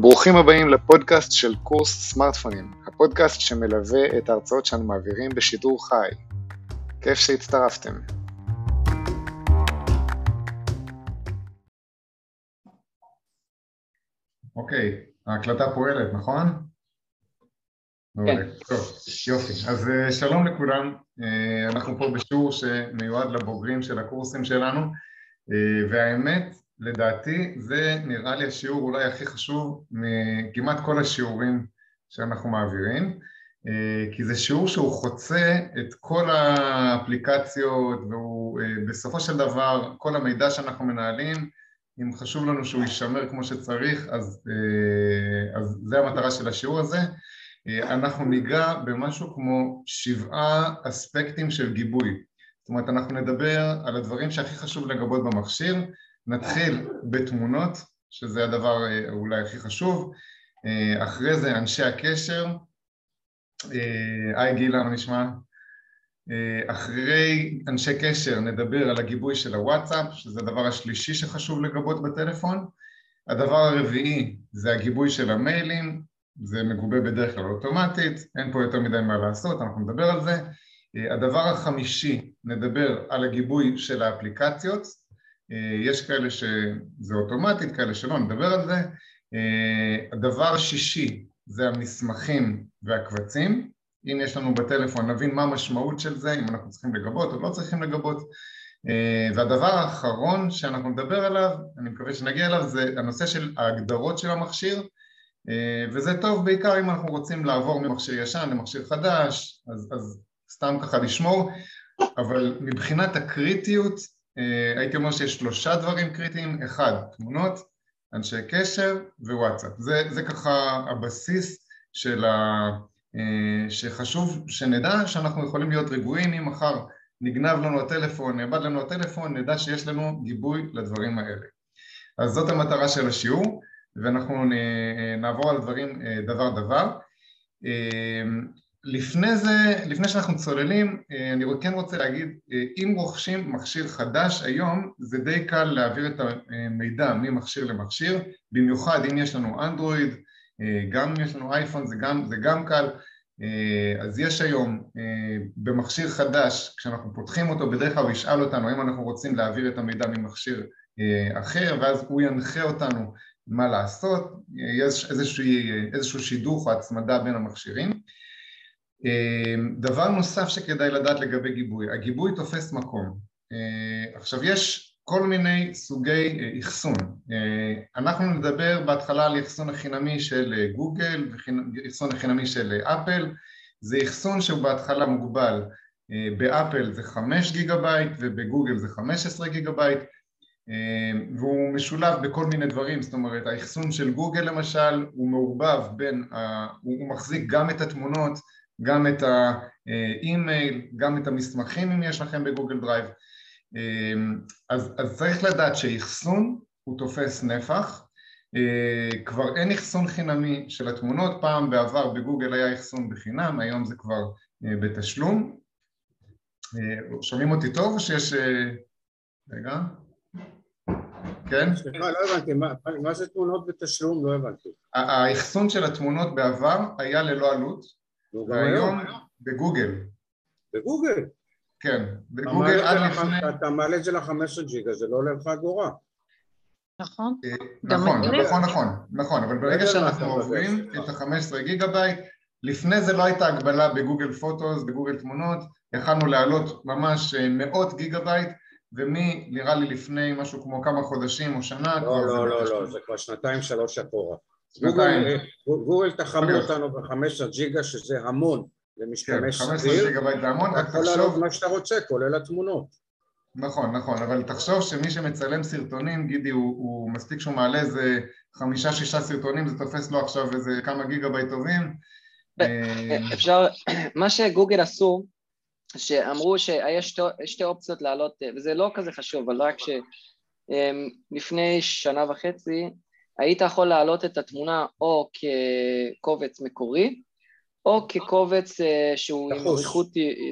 ברוכים הבאים לפודקאסט של קורס סמארטפונים, הפודקאסט שמלווה את ההרצאות שאנו מעבירים בשידור חי. כיף שהצטרפתם. אוקיי, ההקלטה פועלת, נכון? כן. טוב, יופי. אז אה, שלום לכולם, אה, אנחנו פה בשיעור שמיועד לבוגרים של הקורסים שלנו, אה, והאמת, לדעתי, זה נראה לי השיעור אולי הכי חשוב מכמעט כל השיעורים שאנחנו מעבירים, כי זה שיעור שהוא חוצה את כל האפליקציות והוא בסופו של דבר, כל המידע שאנחנו מנהלים, אם חשוב לנו שהוא יישמר כמו שצריך, אז, אז זה המטרה של השיעור הזה. אנחנו ניגע במשהו כמו שבעה אספקטים של גיבוי. זאת אומרת, אנחנו נדבר על הדברים שהכי חשוב לגבות במכשיר, נתחיל בתמונות, שזה הדבר אולי הכי חשוב, אחרי זה אנשי הקשר, היי גילה, מה נשמע? אחרי אנשי קשר נדבר על הגיבוי של הוואטסאפ, שזה הדבר השלישי שחשוב לגבות בטלפון, הדבר הרביעי זה הגיבוי של המיילים, זה מגובה בדרך כלל אוטומטית, אין פה יותר מדי מה לעשות, אנחנו נדבר על זה. הדבר החמישי, נדבר על הגיבוי של האפליקציות, יש כאלה שזה אוטומטית, כאלה שלא, נדבר על זה. הדבר השישי זה המסמכים והקבצים, אם יש לנו בטלפון נבין מה המשמעות של זה, אם אנחנו צריכים לגבות או לא צריכים לגבות. והדבר האחרון שאנחנו נדבר עליו, אני מקווה שנגיע אליו, זה הנושא של ההגדרות של המכשיר, וזה טוב בעיקר אם אנחנו רוצים לעבור ממכשיר ישן למכשיר חדש, אז, אז סתם ככה לשמור, אבל מבחינת הקריטיות הייתי אומר שיש שלושה דברים קריטיים, אחד, תמונות, אנשי קשר ווואטסאפ, זה, זה ככה הבסיס של ה... שחשוב שנדע שאנחנו יכולים להיות רגועים אם מחר נגנב לנו הטלפון, נאבד לנו הטלפון, נדע שיש לנו גיבוי לדברים האלה. אז זאת המטרה של השיעור ואנחנו נעבור על הדברים דבר דבר. לפני זה, לפני שאנחנו צוללים, אני כן רוצה להגיד, אם רוכשים מכשיר חדש היום, זה די קל להעביר את המידע ממכשיר למכשיר, במיוחד אם יש לנו אנדרואיד, גם אם יש לנו אייפון זה גם, זה גם קל, אז יש היום במכשיר חדש, כשאנחנו פותחים אותו, בדרך כלל הוא ישאל אותנו האם אנחנו רוצים להעביר את המידע ממכשיר אחר, ואז הוא ינחה אותנו מה לעשות, יש איזשהו, איזשהו שידוך או הצמדה בין המכשירים. דבר נוסף שכדאי לדעת לגבי גיבוי, הגיבוי תופס מקום. עכשיו יש כל מיני סוגי אחסון, אנחנו נדבר בהתחלה על אחסון החינמי של גוגל ואחסון החינמי של אפל, זה אחסון שהוא בהתחלה מוגבל, באפל זה 5 גיגה בייט ובגוגל זה 15 גיגה בייט. והוא משולב בכל מיני דברים, זאת אומרת האחסון של גוגל למשל הוא מעורבב בין, הוא מחזיק גם את התמונות, גם את האימייל, גם את המסמכים אם יש לכם בגוגל דרייב אז, אז צריך לדעת שאחסון הוא תופס נפח, כבר אין אחסון חינמי של התמונות, פעם בעבר בגוגל היה אחסון בחינם, היום זה כבר בתשלום. שומעים אותי טוב או שיש... רגע. כן? סליחה, לא הבנתי, מה, מה זה תמונות בתשלום? לא הבנתי. האחסון של התמונות בעבר היה ללא עלות, והיום בגוגל. בגוגל? כן, בגוגל עד לפני... אתה מעלה את זה ל-15 ג'יגה, זה לא עולה לך אגורה. נכון. נכון, נכון, נכון, נכון, אבל ברגע שאנחנו עוברים את ה-15 גיגה בייט, לפני זה לא הייתה הגבלה בגוגל Photos, בגוגל תמונות, יכלנו להעלות ממש מאות גיגה בייט, ומי נראה לי לפני משהו כמו כמה חודשים או שנה לא, לא, לא, לא, זה כבר שנתיים שלוש אחורה. שנתיים. גוגל תחמו אותנו ב-15 ג'יגה שזה המון למשתמש סביר. כן, 15 ג'יגה בייט זה המון, רק תחשוב... אתה יכול לעלות מה שאתה רוצה, כולל התמונות. נכון, נכון, אבל תחשוב שמי שמצלם סרטונים, גידי, הוא, הוא מספיק שהוא מעלה איזה חמישה שישה סרטונים, זה תופס לו עכשיו איזה כמה גיגה בייט טובים. אפשר, מה שגוגל עשו, שאמרו שיש שתי אופציות לעלות, וזה לא כזה חשוב, אבל רק שלפני שנה וחצי היית יכול להעלות את התמונה או כקובץ מקורי, או כקובץ שהוא עם עריכות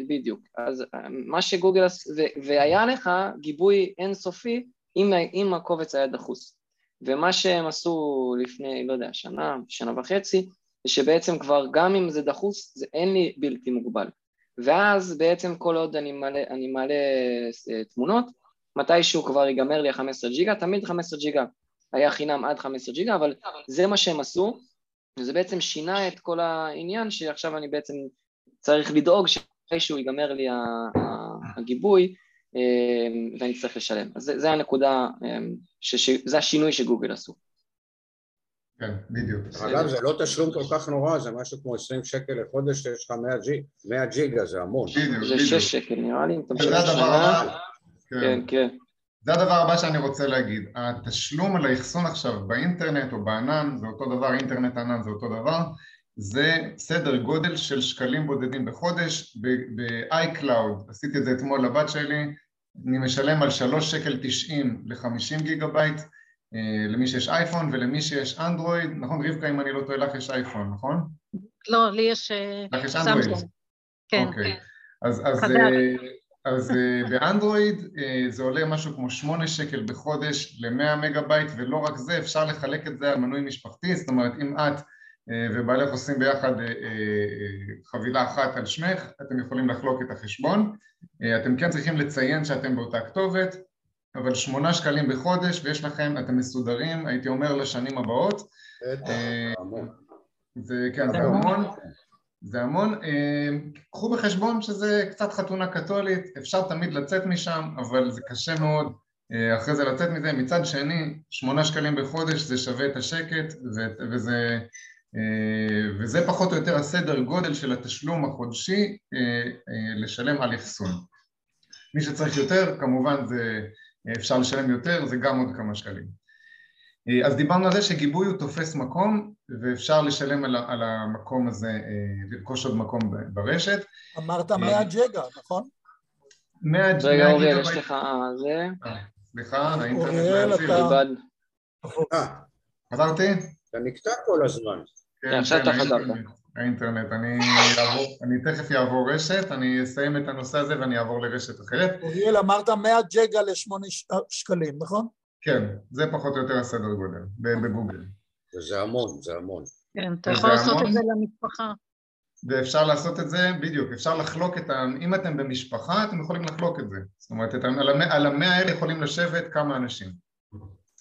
בדיוק. אז מה שגוגל, והיה לך גיבוי אינסופי אם, אם הקובץ היה דחוס. ומה שהם עשו לפני, לא יודע, שנה, שנה וחצי, זה שבעצם כבר גם אם זה דחוס, זה אין לי בלתי מוגבל. ואז בעצם כל עוד אני מעלה, אני מעלה אה, תמונות, מתישהו כבר ייגמר לי ה-15 ג'יגה, תמיד 15 ג'יגה היה חינם עד 15 ג'יגה, אבל זה מה שהם עשו, וזה בעצם שינה את כל העניין שעכשיו אני בעצם צריך לדאוג שמתישהו ייגמר לי הגיבוי אה, ואני צריך לשלם. אז זה, זה הנקודה, אה, זה השינוי שגוגל עשו. כן, בדיוק. אגב, זה לא תשלום כל כך נורא, זה משהו כמו 20 שקל לחודש, יש לך 100 ג'יג, 100 ג'יגה, זה המון. בדיוק, זה 6 שקל נראה לי, אם אתה משלם שנה. כן, כן. כן. זה הדבר הבא שאני רוצה להגיד, התשלום על האחסון עכשיו באינטרנט או בענן, זה אותו דבר, אינטרנט ענן זה אותו דבר, זה סדר גודל של שקלים בודדים בחודש, ב-iCloud, עשיתי את זה אתמול לבת שלי, אני משלם על 3 שקל 90 ל-50 גיגה בייט, אה, למי שיש אייפון ולמי שיש אנדרואיד, נכון רבקה אם אני לא טועה לך יש אייפון, נכון? לא, לי יש סמסונג. אה, כן. אוקיי. אז, אז, אה, אז באנדרואיד זה עולה משהו כמו שמונה שקל בחודש ל-100 מגה בייט ולא רק זה, אפשר לחלק את זה על מנוי משפחתי, זאת אומרת אם את ובעלך עושים ביחד חבילה אחת על שמך, אתם יכולים לחלוק את החשבון, אתם כן צריכים לציין שאתם באותה כתובת אבל שמונה שקלים בחודש ויש לכם, אתם מסודרים, הייתי אומר לשנים הבאות. אה, זה, כן, זה המון. זה המון. אה, קחו בחשבון שזה קצת חתונה קתולית, אפשר תמיד לצאת משם, אבל זה קשה מאוד אה, אחרי זה לצאת מזה. מצד שני, שמונה שקלים בחודש זה שווה את השקט, וזה, וזה פחות או יותר הסדר גודל של התשלום החודשי לשלם על אחסון. מי שצריך יותר, כמובן זה אפשר לשלם יותר, זה גם עוד כמה שקלים. אה, אז דיברנו על זה שגיבוי הוא תופס מקום ואפשר לשלם על, על המקום הזה, אה, לרכוש עוד מקום ברשת. אמרת 100 אה, ג'גה, נכון? 100 ג'גה. רגע אוריאל, יש לך זה? סליחה, האינטרנט לא חזרתי? אתה נקטע כל הזמן. כן, כן עכשיו אתה חזרת. האינטרנט, אני, אעבור, אני תכף אעבור רשת, אני אסיים את הנושא הזה ואני אעבור לרשת אחרת. אוריאל, אמרת 100 ג'גה לשמונה שקלים, נכון? כן, זה פחות או יותר הסדר גודל, בגוגל. וזה המון, זה המון. כן, אתה יכול לעשות המון. את זה למשפחה. ואפשר לעשות את זה, בדיוק, אפשר לחלוק את ה... אם אתם במשפחה, אתם יכולים לחלוק את זה. זאת אומרת, את, על המאה האלה יכולים לשבת כמה אנשים.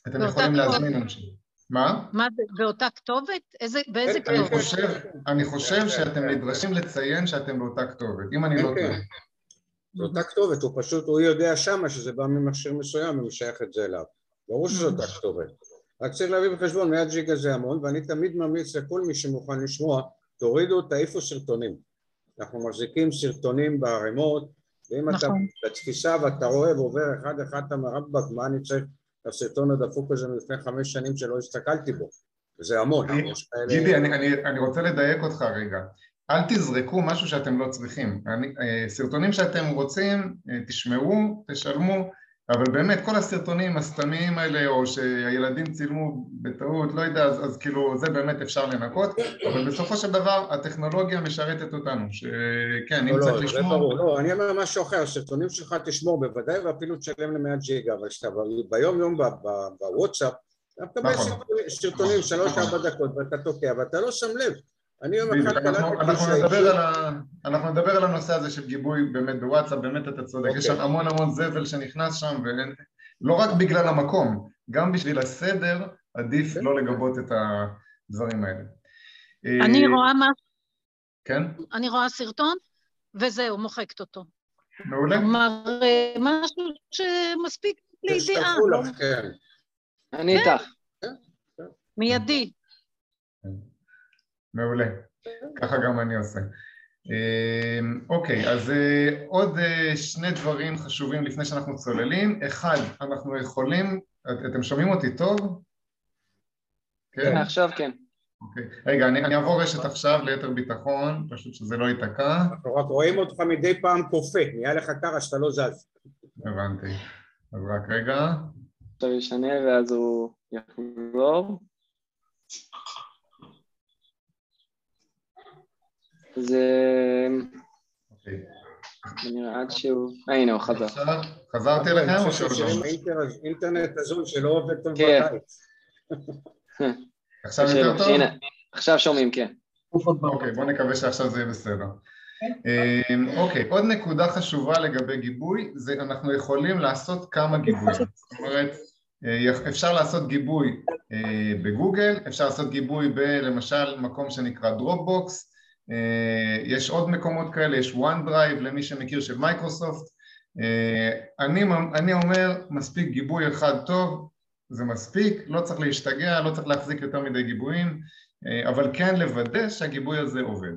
אתם יכולים להזמין אנשים. מה? מה זה, באותה כתובת? איזה, באיזה אני כתובת? חושב, אני חושב שאתם נדרשים לציין שאתם באותה כתובת, אם אני לא כן, טועה. זו אותה כתובת, הוא פשוט, הוא יודע שמה שזה בא ממכשיר מסוים ומשייך את זה אליו. ברור שזו אותה כתובת. רק צריך להביא בחשבון, 100 ג'יגה זה המון, ואני תמיד ממליץ לכל מי שמוכן לשמוע, תורידו, תעיפו סרטונים. אנחנו מחזיקים סרטונים בערימות, ואם אתה נכון. בתפיסה ואתה רואה ועובר אחד אחד אתה מרבק, מה אני צריך הסרטון הדפוק הזה מלפני חמש שנים שלא הסתכלתי בו, וזה המון. גידי, אני, אני, אני רוצה לדייק אותך רגע. אל תזרקו משהו שאתם לא צריכים. אני, אה, סרטונים שאתם רוצים, אה, תשמעו, תשלמו, אבל באמת כל הסרטונים הסתמיים האלה או שהילדים צילמו בטעות, לא יודע, אז, אז כאילו זה באמת אפשר לנקות, אבל בסופו של דבר הטכנולוגיה משרתת אותנו, שכן, אם לא, צריך לא, לשמור... לא, ברור, לא, אני אומר משהו אחר, הסרטונים שלך תשמור בוודאי ואפילו תשלם למאה ג'יגה, אבל כשאתה ביום יום בוואטסאפ, אתה מקבל נכון. סרטונים שלוש-ארבע דקות ואתה תוקע ואתה לא שם לב אני אומר לך, אנחנו נדבר על הנושא הזה של גיבוי באמת בוואטסאפ, באמת אתה צודק, יש שם אוקיי. המון המון זבל שנכנס שם, ולא רק בגלל המקום, גם בשביל הסדר עדיף כן. לא לגבות את הדברים האלה. אני אה, רואה מה... כן? אני רואה סרטון, וזהו, מוחקת אותו. מעולה. כלומר, אה, משהו שמספיק לידיעה. לא? כן. אני איתך. מיידי. מעולה, ככה גם אני עושה. אמ, אוקיי, אז אה, עוד אה, שני דברים חשובים לפני שאנחנו צוללים. אחד, אנחנו יכולים, אתם שומעים אותי טוב? כן, כן עכשיו כן. אוקיי. רגע, אני, אני אעבור רשת עכשיו ליתר ביטחון, פשוט שזה לא ייתקע. אנחנו רק רואים אותך מדי פעם קופא, נהיה לך קר שאתה לא זז. הבנתי. אז רק רגע. עכשיו ישנה ואז הוא יחזור. זה... אוקיי. נראה עד שהוא... אה, הנה, הוא חזר. חזרתי אליכם או שעוד לא? אינטרנט הזוי שלא עובד טוב כן. בקיץ. עכשיו יותר טוב? עכשיו שומעים, כן. אוקיי, בואו נקווה שעכשיו זה יהיה בסדר. אמ, אוקיי, עוד נקודה חשובה לגבי גיבוי, זה אנחנו יכולים לעשות כמה גיבויים. זאת אומרת, אה, אפשר לעשות גיבוי אה, בגוגל, אפשר לעשות גיבוי בלמשל מקום שנקרא דרופבוקס, יש עוד מקומות כאלה, יש OneDrive למי שמכיר של מייקרוסופט. אני, אני אומר, מספיק גיבוי אחד טוב, זה מספיק, לא צריך להשתגע, לא צריך להחזיק יותר מדי גיבויים, אבל כן לוודא שהגיבוי הזה עובד.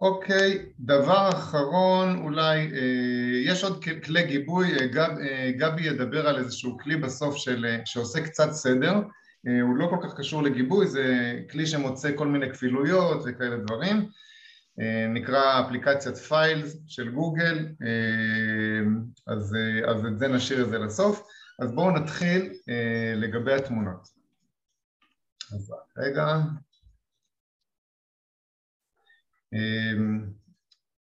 אוקיי, דבר אחרון, אולי, אה, יש עוד כלי גיבוי, אה, גב, אה, גבי ידבר על איזשהו כלי בסוף של, שעושה קצת סדר, הוא לא כל כך קשור לגיבוי, זה כלי שמוצא כל מיני כפילויות וכאלה דברים, נקרא אפליקציית פיילס של גוגל, אז, אז את זה נשאיר את זה לסוף, אז בואו נתחיל לגבי התמונות. אז רגע.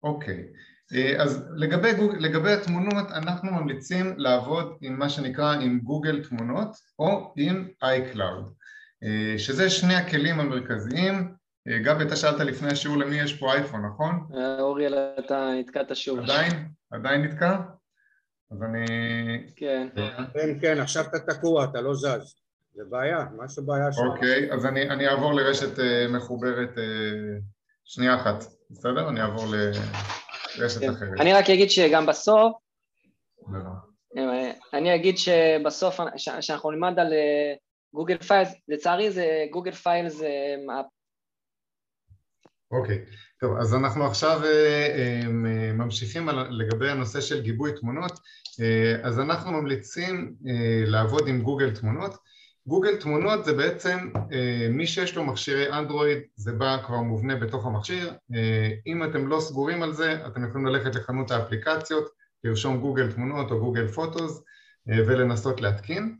אוקיי, אה, אז לגבי, גוג, לגבי התמונות אנחנו ממליצים לעבוד עם מה שנקרא עם גוגל תמונות או עם iCloud אה, שזה שני הכלים המרכזיים אה, גבי אתה שאלת לפני השיעור למי יש פה אייפון נכון? אוריאל אתה נתקעת שוב עדיין? עדיין נתקע? אז אני... כן כן כן עכשיו אתה תקוע אתה לא זז זה בעיה משהו בעיה שם אוקיי אז אני, אני אעבור לרשת מחוברת שנייה אחת, בסדר? אני אעבור. אחרת. אני רק אגיד שגם בסוף, אה, אני אגיד שבסוף, שאנחנו נלמד על גוגל אה, Files, לצערי זה גוגל Files זה... אוקיי, טוב, אז אנחנו עכשיו אה, ממשיכים לגבי הנושא של גיבוי תמונות, אז אנחנו ממליצים לעבוד עם גוגל תמונות גוגל תמונות זה בעצם אה, מי שיש לו מכשירי אנדרואיד זה בא כבר מובנה בתוך המכשיר. אה, אם אתם לא סגורים על זה אתם יכולים ללכת לחנות האפליקציות לרשום גוגל תמונות או גוגל פוטוס אה, ולנסות להתקין.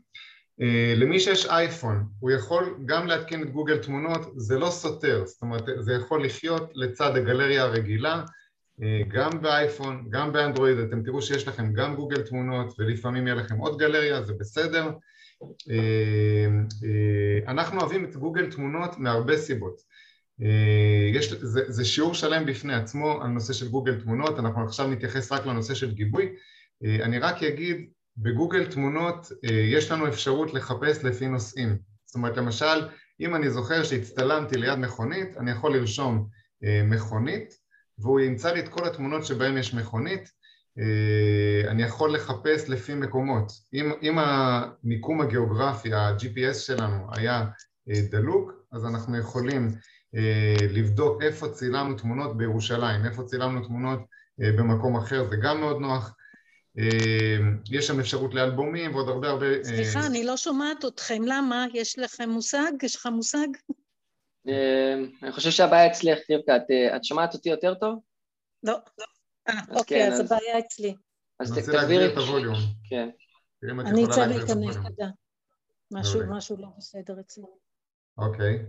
למי שיש אייפון הוא יכול גם להתקין את גוגל תמונות זה לא סותר זאת אומרת זה יכול לחיות לצד הגלריה הרגילה גם באייפון, גם באנדרואיד, אתם תראו שיש לכם גם גוגל תמונות ולפעמים יהיה לכם עוד גלריה, זה בסדר אנחנו אוהבים את גוגל תמונות מהרבה סיבות. אה, יש, זה, זה שיעור שלם בפני עצמו על נושא של גוגל תמונות, אנחנו עכשיו נתייחס רק לנושא של גיבוי. אני רק אגיד, בגוגל תמונות יש לנו אפשרות לחפש לפי נושאים. זאת אומרת למשל, אם אני זוכר שהצטלמתי ליד מכונית, אני יכול לרשום מכונית והוא ימצא לי את כל התמונות שבהן יש מכונית אה, אני יכול לחפש לפי מקומות. אם, אם המיקום הגיאוגרפי, ה-GPS שלנו היה אה, דלוק, אז אנחנו יכולים אה, לבדוק איפה צילמנו תמונות בירושלים, איפה צילמנו תמונות במקום אחר, זה גם מאוד נוח. יש שם אפשרות לאלבומים ועוד הרבה הרבה... סליחה, אני לא שומעת אתכם, למה? יש לכם מושג? יש לך מושג? אני חושב שהבעיה אצלך, רבקה, את שומעת אותי יותר טוב? לא. אה, אוקיי, אז הבעיה אצלי. אז תגבירי את הווליום. כן. אני אצא להיכנס, תודה. משהו לא בסדר אצלי. אוקיי.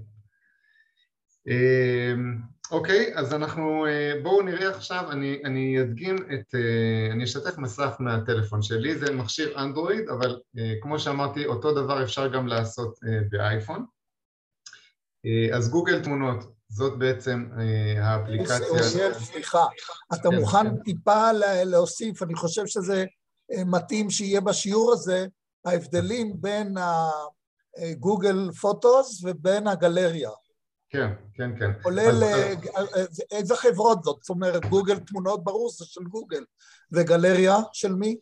אמ, אוקיי, אז אנחנו, אה, בואו נראה עכשיו, אני, אני אדגים את, אה, אני אשתף מסך מהטלפון שלי, זה מכשיר אנדרואיד, אבל כמו שאמרתי, אותו דבר אפשר גם לעשות באייפון. אז גוגל תמונות, זאת בעצם אה, האפליקציה. סליחה, אתה כן, מוכן כן. טיפה להוסיף, אני חושב שזה אה, מתאים שיהיה בשיעור הזה, ההבדלים בין הגוגל פוטוס ובין הגלריה. כן, כן, כן. כולל אז, איזה חברות זאת? זאת אומרת, גוגל תמונות ברור זה של גוגל, וגלריה של מי?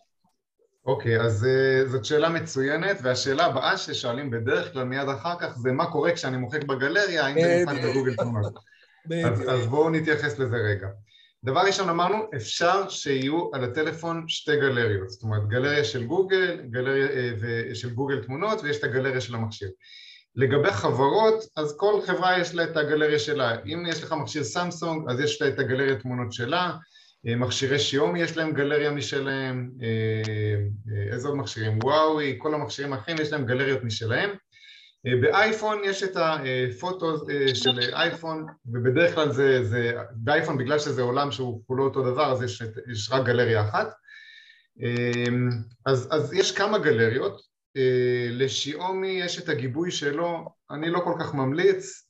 אוקיי, אז uh, זאת שאלה מצוינת, והשאלה הבאה ששואלים בדרך כלל מיד אחר כך זה מה קורה כשאני מוחק בגלריה, האם זה נמחק בגוגל תמונות. אז, אז בואו נתייחס לזה רגע. דבר ראשון אמרנו, אפשר שיהיו על הטלפון שתי גלריות, זאת אומרת גלריה של גוגל, גלריה uh, של גוגל תמונות ויש את הגלריה של המכשיר. לגבי חברות, אז כל חברה יש לה את הגלריה שלה, אם יש לך מכשיר סמסונג אז יש לה את הגלריה תמונות שלה, מכשירי שיומי יש להם גלריה משלהם, אה, אה, איזה עוד מכשירים? וואוי, כל המכשירים האחרים יש להם גלריות משלהם. באייפון יש את הפוטו של אייפון, ובדרך כלל זה, זה באייפון בגלל שזה עולם שהוא כולו אותו דבר, אז יש, יש רק גלריה אחת. אז, אז יש כמה גלריות, לשיאומי יש את הגיבוי שלו, אני לא כל כך ממליץ,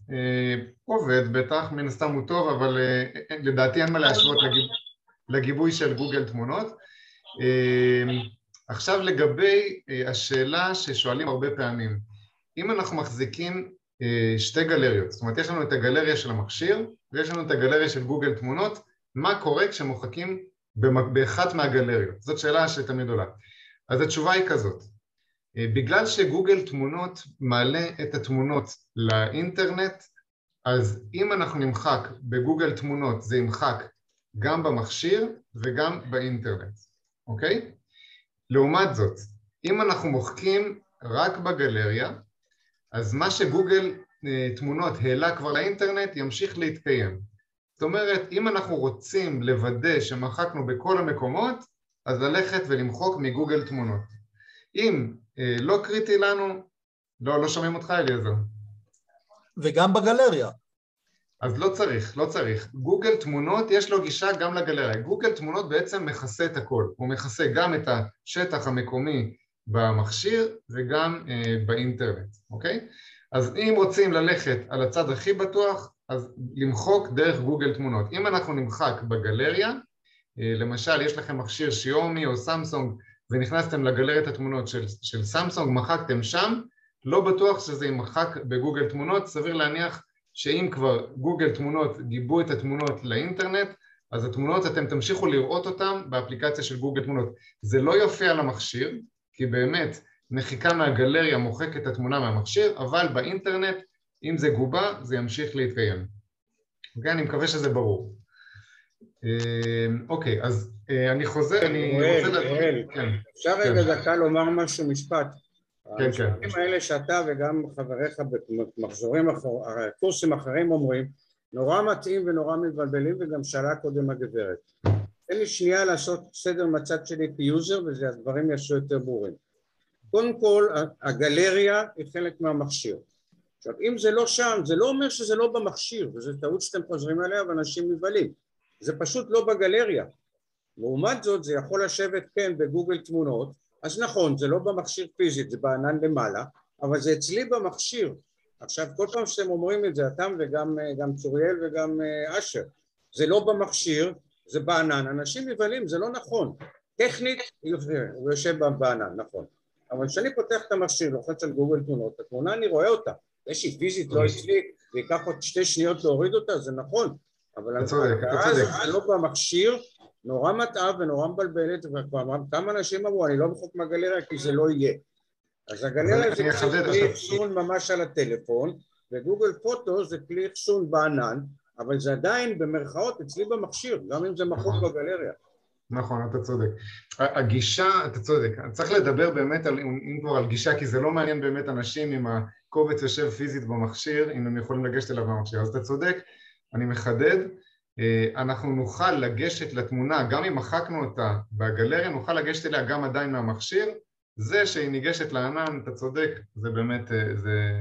עובד בטח, מן הסתם הוא טוב, אבל לדעתי אין מה להשוות לגיבוי של גוגל תמונות. עכשיו לגבי השאלה ששואלים הרבה פעמים, אם אנחנו מחזיקים שתי גלריות, זאת אומרת יש לנו את הגלריה של המכשיר ויש לנו את הגלריה של גוגל תמונות, מה קורה כשמוחקים באחת מהגלריות? זאת שאלה שתמיד עולה. אז התשובה היא כזאת, בגלל שגוגל תמונות מעלה את התמונות לאינטרנט, אז אם אנחנו נמחק בגוגל תמונות זה ימחק גם במכשיר וגם באינטרנט, אוקיי? לעומת זאת, אם אנחנו מוחקים רק בגלריה, אז מה שגוגל אה, תמונות העלה כבר לאינטרנט ימשיך להתקיים. זאת אומרת, אם אנחנו רוצים לוודא שמחקנו בכל המקומות, אז ללכת ולמחוק מגוגל תמונות. אם אה, לא קריטי לנו, לא, לא שומעים אותך אליעזר. וגם בגלריה. אז לא צריך, לא צריך. גוגל תמונות, יש לו גישה גם לגלריה. גוגל תמונות בעצם מכסה את הכל. הוא מכסה גם את השטח המקומי במכשיר וגם אה, באינטרנט, אוקיי? אז אם רוצים ללכת על הצד הכי בטוח, אז למחוק דרך גוגל תמונות. אם אנחנו נמחק בגלריה, אה, למשל יש לכם מכשיר שיומי או סמסונג ונכנסתם לגלריית התמונות של, של סמסונג, מחקתם שם, לא בטוח שזה ימחק בגוגל תמונות, סביר להניח שאם כבר גוגל תמונות גיבו את התמונות לאינטרנט, אז התמונות אתם תמשיכו לראות אותן באפליקציה של גוגל תמונות. זה לא יופיע על המכשיר, כי באמת מחיקה מהגלריה מוחק את התמונה מהמכשיר, אבל באינטרנט, אם זה גובה, זה ימשיך להתקיים. אוקיי? אני מקווה שזה ברור. אה, אוקיי, אז אה, אני חוזר, אני רוצה... אוהל, כן. אפשר רגע כן. דקה לומר משהו, משפט. כן, כן. המשפטים האלה שאתה וגם חבריך במחזורים, קורסים אחרים אומרים, נורא מתאים ונורא מבלבלים וגם שאלה קודם הגברת. תן לי שנייה לעשות סדר מצד שלי כיוזר וזה הדברים יעשו יותר ברורים. קודם כל הגלריה היא חלק מהמכשיר. עכשיו אם זה לא שם זה לא אומר שזה לא במכשיר וזו טעות שאתם חוזרים עליה ואנשים מבלים זה פשוט לא בגלריה לעומת זאת זה יכול לשבת כן בגוגל תמונות אז נכון זה לא במכשיר פיזית זה בענן למעלה אבל זה אצלי במכשיר. עכשיו כל פעם שאתם אומרים את זה אתם וגם צוריאל וגם אה, אשר זה לא במכשיר זה בענן. אנשים מבלים זה לא נכון. טכנית הוא יושב בענן נכון. אבל כשאני פותח את המכשיר, לוחץ על גוגל תמונות, התמונה אני רואה אותה, זה שהיא פיזית לא אצלי וייקח עוד שתי שניות להוריד אותה, זה נכון, אבל. אז לא במכשיר, נורא מטעה ונורא מבלבלת, וכמה אנשים אמרו, אני לא מחוק מהגלריה כי זה לא יהיה. אז הגלריה זה כלי אחסון ממש על הטלפון, וגוגל פוטו זה כלי אחסון בענן, אבל זה עדיין במרכאות אצלי במכשיר, גם אם זה מחוק נכון. בגלריה. נכון, אתה צודק. הגישה, אתה צודק, צריך לדבר באמת על, אם כבר על גישה, כי זה לא מעניין באמת אנשים אם הקובץ יושב פיזית במכשיר, אם הם יכולים לגשת אליו במכשיר. אז אתה צודק, אני מחדד, אנחנו נוכל לגשת לתמונה, גם אם מחקנו אותה בגלריה, נוכל לגשת אליה גם עדיין מהמכשיר. זה שהיא ניגשת לענן, אתה צודק, זה באמת, אה, זה...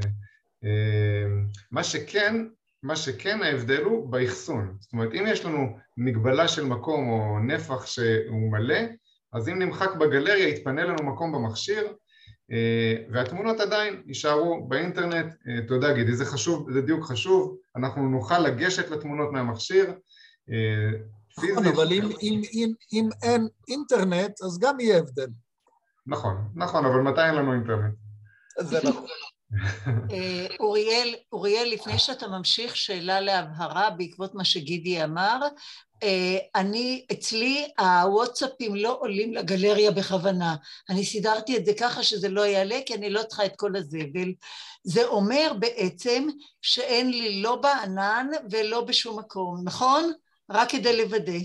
אה, מה שכן, מה שכן ההבדל הוא באחסון, זאת אומרת אם יש לנו מגבלה של מקום או נפח שהוא מלא אז אם נמחק בגלריה יתפנה לנו מקום במכשיר אה, והתמונות עדיין יישארו באינטרנט, אה, תודה גידי, זה חשוב, זה דיוק חשוב, אנחנו נוכל לגשת לתמונות מהמכשיר אה, נכון, אבל אם, אם, אם, אם אין אינטרנט אז גם יהיה הבדל. נכון, נכון, אבל מתי אין לנו אינטרנט? זה נכון. אה, אוריאל, אוריאל, לפני שאתה ממשיך, שאלה להבהרה בעקבות מה שגידי אמר. אה, אני, אצלי הוואטסאפים לא עולים לגלריה בכוונה. אני סידרתי את זה ככה שזה לא יעלה, כי אני לא צריכה את כל הזבל. זה אומר בעצם שאין לי לא בענן ולא בשום מקום, נכון? רק כדי לוודא.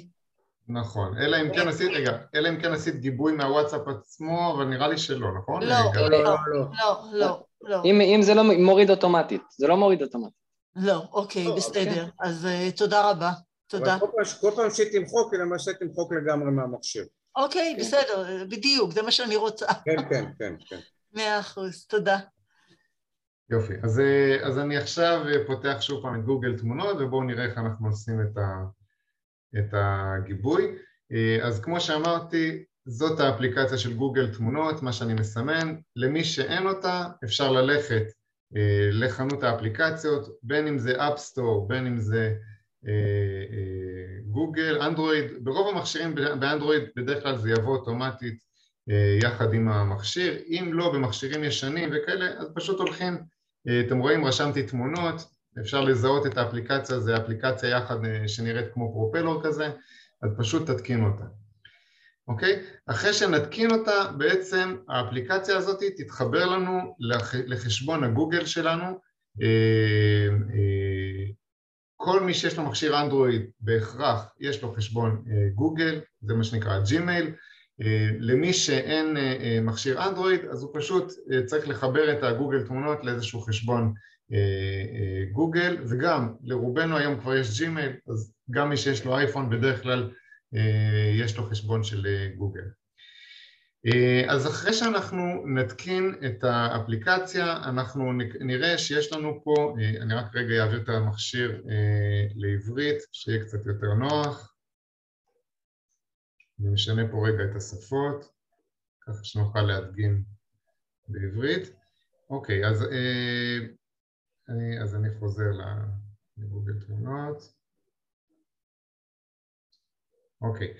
נכון, אלא אם כן עשית, רגע, אלא אם כן עשית גיבוי מהוואטסאפ עצמו, אבל נראה לי שלא, נכון? לא, לא, לא, לא, לא. לא. אם, אם זה לא מוריד אוטומטית, זה לא מוריד אוטומטית. לא, אוקיי, לא, בסדר. אוקיי. אז uh, תודה רבה. תודה. כל פעם, פעם שתמחוק, היא למעשה תמחוק לגמרי מהמכשיר. אוקיי, כן. בסדר, בדיוק, זה מה שאני רוצה. כן, כן, כן, כן. מאה אחוז, תודה. יופי, אז, אה, אז אני עכשיו אה, פותח שוב פעם את גוגל תמונות ובואו נראה איך אנחנו עושים את, ה, את הגיבוי. אז כמו שאמרתי, זאת האפליקציה של גוגל תמונות, מה שאני מסמן. למי שאין אותה, אפשר ללכת אה, לחנות האפליקציות, בין אם זה אפסטור, בין אם זה גוגל, אנדרואיד, ברוב המכשירים באנדרואיד בדרך כלל זה יבוא אוטומטית יחד עם המכשיר, אם לא במכשירים ישנים וכאלה, אז פשוט הולכים, אתם רואים, רשמתי תמונות, אפשר לזהות את האפליקציה, זה אפליקציה יחד שנראית כמו פרופלור כזה, אז פשוט תתקינו אותה. אוקיי? אחרי שנתקין אותה, בעצם האפליקציה הזאת תתחבר לנו לחשבון הגוגל שלנו. אה, אה, כל מי שיש לו מכשיר אנדרואיד בהכרח יש לו חשבון אה, גוגל, זה מה שנקרא ג'ימייל. למי שאין מכשיר אנדרואיד אז הוא פשוט צריך לחבר את הגוגל תמונות לאיזשהו חשבון גוגל וגם לרובנו היום כבר יש ג'ימייל אז גם מי שיש לו אייפון בדרך כלל אה, יש לו חשבון של אה, גוגל. אה, אז אחרי שאנחנו נתקין את האפליקציה, אנחנו נראה שיש לנו פה, אני רק רגע אעביר את המכשיר לעברית, שיהיה קצת יותר נוח. אני משנה פה רגע את השפות, ככה שנוכל להדגים בעברית. אוקיי, אז, אז אני חוזר לגוגל תמונות. אוקיי,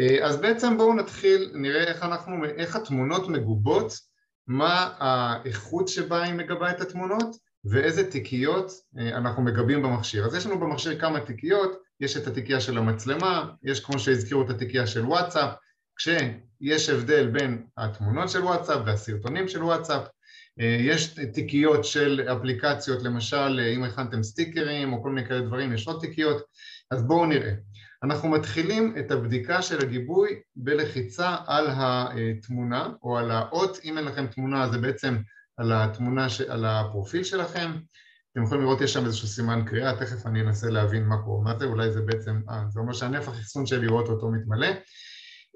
אה, אז בעצם בואו נתחיל, נראה איך אנחנו, איך התמונות מגובות, מה האיכות שבה היא מגבה את התמונות ואיזה תיקיות אה, אנחנו מגבים במכשיר. אז יש לנו במכשיר כמה תיקיות, יש את התיקייה של המצלמה, יש כמו שהזכירו את התיקייה של וואטסאפ, כשיש הבדל בין התמונות של וואטסאפ והסרטונים של וואטסאפ, יש תיקיות של אפליקציות, למשל אם הכנתם סטיקרים או כל מיני כאלה דברים, יש עוד תיקיות, אז בואו נראה. אנחנו מתחילים את הבדיקה של הגיבוי בלחיצה על התמונה או על האות, אם אין לכם תמונה זה בעצם על התמונה, על הפרופיל שלכם, אתם יכולים לראות יש שם איזשהו סימן קריאה, תכף אני אנסה להבין מה קורה, מה זה, אולי זה בעצם, אה, זה אומר שהנפח אחסון שלי לראות אותו מתמלא.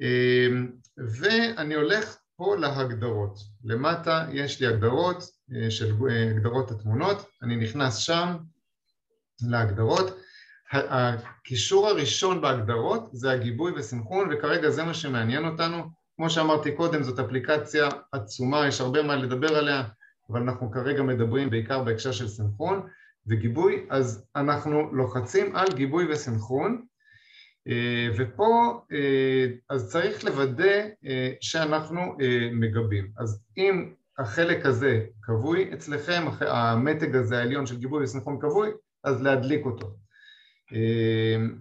אמ, ואני הולך פה להגדרות, למטה יש לי הגדרות אה, של אה, הגדרות התמונות, אני נכנס שם להגדרות. הקישור הראשון בהגדרות זה הגיבוי וסנכרון וכרגע זה מה שמעניין אותנו. כמו שאמרתי קודם זאת אפליקציה עצומה, יש הרבה מה לדבר עליה אבל אנחנו כרגע מדברים בעיקר בהקשר של סנכרון וגיבוי. אז אנחנו לוחצים על גיבוי וסנכרון ופה אה, אז צריך לוודא אה, שאנחנו מגבים. אז אם החלק הזה כבוי אצלכם, המתג הזה העליון של גיבוי וסנכרון כבוי אז להדליק אותו.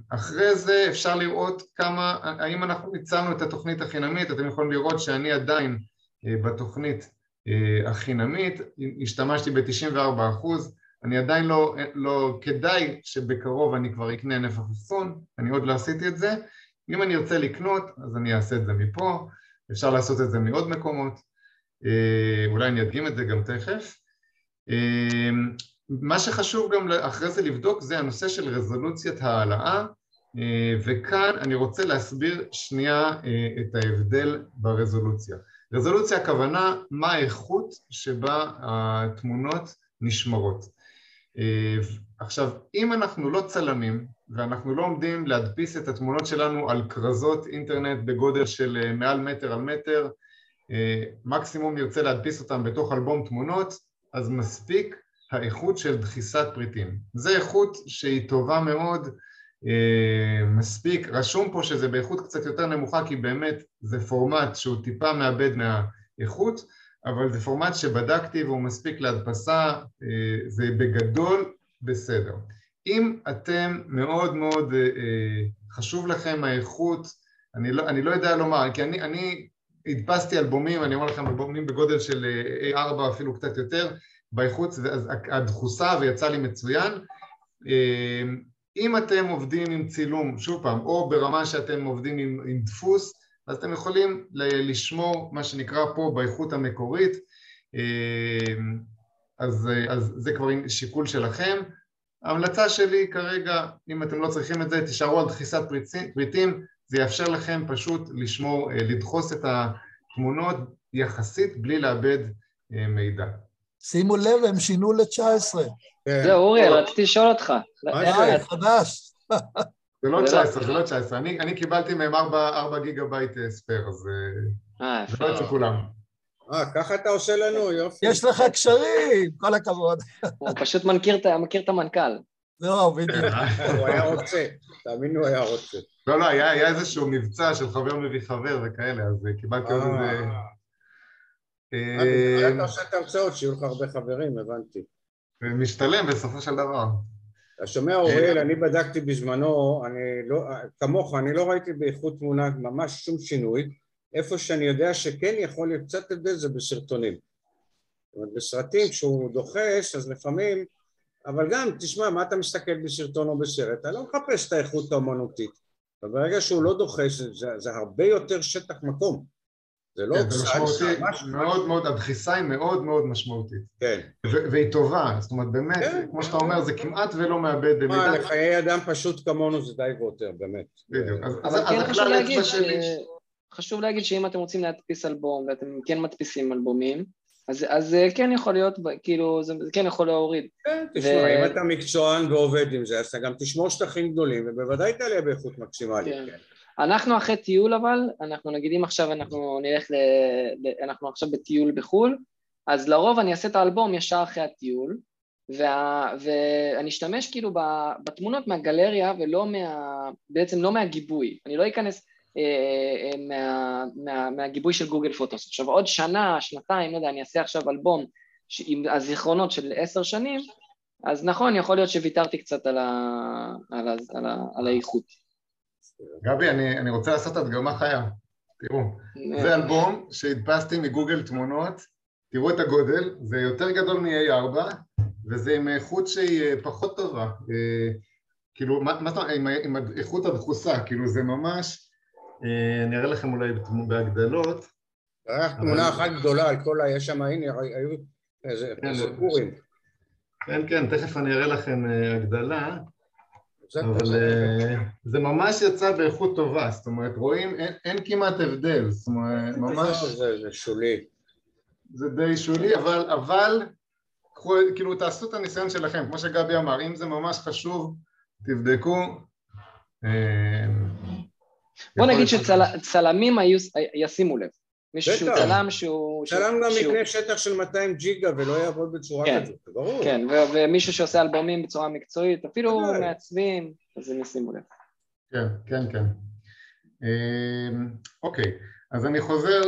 אחרי זה אפשר לראות כמה, האם אנחנו ניצלנו את התוכנית החינמית, אתם יכולים לראות שאני עדיין אה, בתוכנית אה, החינמית, השתמשתי ב-94 אחוז, אני עדיין לא, לא, כדאי שבקרוב אני כבר אקנה נפח אחסון, אני עוד לא עשיתי את זה, אם אני ארצה לקנות אז אני אעשה את זה מפה, אפשר לעשות את זה מעוד מקומות, אה, אולי אני אדגים את זה גם תכף. אמ, מה שחשוב גם אחרי זה לבדוק זה הנושא של רזולוציית העלאה אה, וכאן אני רוצה להסביר שנייה אה, את ההבדל ברזולוציה. רזולוציה הכוונה מה האיכות שבה התמונות נשמרות. אה, עכשיו, אם אנחנו לא צלמים ואנחנו לא עומדים להדפיס את התמונות שלנו על כרזות אינטרנט בגודל של מעל מטר על מטר, מקסימום נרצה להדפיס אותם בתוך אלבום תמונות, אז מספיק האיכות של דחיסת פריטים. זו איכות שהיא טובה מאוד, אה, מספיק, רשום פה שזה באיכות קצת יותר נמוכה כי באמת זה פורמט שהוא טיפה מאבד מהאיכות, אבל זה פורמט שבדקתי והוא מספיק להדפסה, אה, זה בגדול בסדר. אם אתם מאוד מאוד אה, חשוב לכם האיכות, אני לא, אני לא יודע לומר, כי אני, אני הדפסתי אלבומים, אני אומר לכם אלבומים בגודל של A4 אפילו קצת יותר, באיכות הדחוסה ויצא לי מצוין. אם אתם עובדים עם צילום, שוב פעם, או ברמה שאתם עובדים עם, עם דפוס, אז אתם יכולים לשמור מה שנקרא פה באיכות המקורית, אמ, אז, אז זה כבר שיקול שלכם. ההמלצה שלי כרגע, אם אתם לא צריכים את זה, תישארו על דחיסת פריטים, זה יאפשר לכם פשוט לשמור, אה, לדחוס את התמונות יחסית בלי לאבד אה, מידע. שימו לב, הם שינו ל-19. זהו, אוריאל, רציתי לשאול אותך. מה זה? חדש. זה לא 19, זה לא 19. אני קיבלתי מהם 4 גיגה בייט spare, אז זה לא אצל כולם. אה, ככה אתה עושה לנו, יופי. יש לך קשרים, כל הכבוד. הוא פשוט מכיר את המנכ"ל. לא, בדיוק. הוא היה רוצה, תאמין הוא היה רוצה. לא, לא, היה איזשהו מבצע של חבר מביא חבר וכאלה, אז קיבלתי עוד איזה... אתה עושה את ההרצאות, שיהיו לך הרבה חברים, הבנתי. משתלם בסופו של דבר. אתה שומע, אוריאל, אני בדקתי בזמנו, אני לא, כמוך, אני לא ראיתי באיכות תמונה ממש שום שינוי. איפה שאני יודע שכן יכול להיות קצת הבדל זה בסרטונים. זאת אומרת, בסרטים, כשהוא דוחס, אז לפעמים... אבל גם, תשמע, מה אתה מסתכל בסרטון או בסרט? אתה לא מחפש את האיכות האומנותית. וברגע שהוא לא דוחס, זה, זה הרבה יותר שטח מקום. זה לא... כן, זה משמעותי, מאוד מאוד, הדחיסה היא מאוד מאוד משמעותית. כן. והיא טובה, זאת אומרת, באמת, כן. כמו שאתה אומר, זה כמעט ולא מאבד במידה. מה, לחיי אדם פשוט כמונו זה די ויותר, באמת. בדיוק. אז כן חשוב להגיד חשוב להגיד שאם אתם רוצים להדפיס אלבום ואתם כן מדפיסים אלבומים, אז, אז כן יכול להיות, כאילו, זה, כן יכול להוריד. כן, תשמע, ו... אם אתה מקצוען ועובד עם זה, אז אתה גם תשמור שטחים גדולים, ובוודאי תעלה באיכות מקסימלית. כן. אנחנו אחרי טיול אבל, אנחנו נגיד אם עכשיו אנחנו נלך ל... אנחנו עכשיו בטיול בחו"ל, אז לרוב אני אעשה את האלבום ישר אחרי הטיול, וה... ואני אשתמש כאילו בתמונות מהגלריה ולא מה... בעצם לא מהגיבוי, אני לא אכנס אה, אה, מה, מה, מהגיבוי של גוגל פוטוס. עכשיו עוד שנה, שנתיים, לא יודע, אני אעשה עכשיו אלבום עם הזיכרונות של עשר שנים, אז נכון, יכול להיות שוויתרתי קצת על, ה, על, ה, על, ה, על האיכות. גבי, אני, אני רוצה לעשות הדגמה חיה. תראו, זה אלבום שהדפסתי מגוגל תמונות, תראו את הגודל, זה יותר גדול מ-A4, וזה עם איכות שהיא אה, פחות טובה. כאילו, מה זאת אומרת, עם, עם איכות הדחוסה, כאילו זה ממש... אה, אני אראה לכם אולי בהגדלות. רק תמונה אחת גדולה על כל ה... יש שם, הנה, היו איזה כן, פורים. כן, כן, תכף אני אראה לכם אה, הגדלה. אבל אה, זה ממש יצא באיכות טובה, זאת אומרת, רואים, אין, אין כמעט הבדל, זאת אומרת, ממש... זה, זה שולי. זה די שולי, אבל, אבל, כאילו, תעשו את הניסיון שלכם, כמו שגבי אמר, אם זה ממש חשוב, תבדקו. בוא נגיד שצלמים ישימו לב. מישהו שהוא צלם שהוא... צלם גם יקנה שטח של 200 ג'יגה ולא יעבוד בצורה כן, כזאת, ברור. כן, ומישהו שעושה אלבומים בצורה מקצועית, אפילו מעצבים, אז הם ישימו לב. כן, כן, כן. אמ, אוקיי, אז אני חוזר,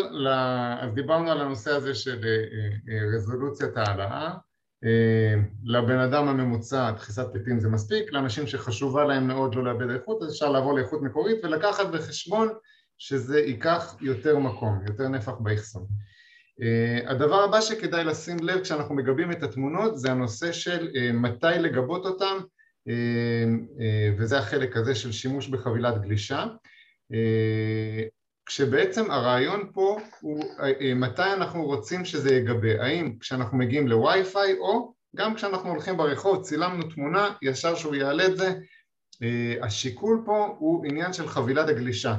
אז דיברנו על הנושא הזה של אה, אה, רזולוציית העלאה. אה, לבן אדם הממוצע דחיסת פליטים זה מספיק, לאנשים שחשובה להם מאוד לא לאבד איכות אז אפשר לעבור לאיכות מקורית ולקחת בחשבון שזה ייקח יותר מקום, יותר נפח באחסון. אה, הדבר הבא שכדאי לשים לב כשאנחנו מגבים את התמונות זה הנושא של אה, מתי לגבות אותם וזה החלק הזה של שימוש בחבילת גלישה כשבעצם הרעיון פה הוא אה, מתי אנחנו רוצים שזה יגבה, האם כשאנחנו מגיעים לווי-פיי או גם כשאנחנו הולכים ברחוב, צילמנו תמונה, ישר שהוא יעלה את זה, אה, השיקול פה הוא עניין של חבילת הגלישה.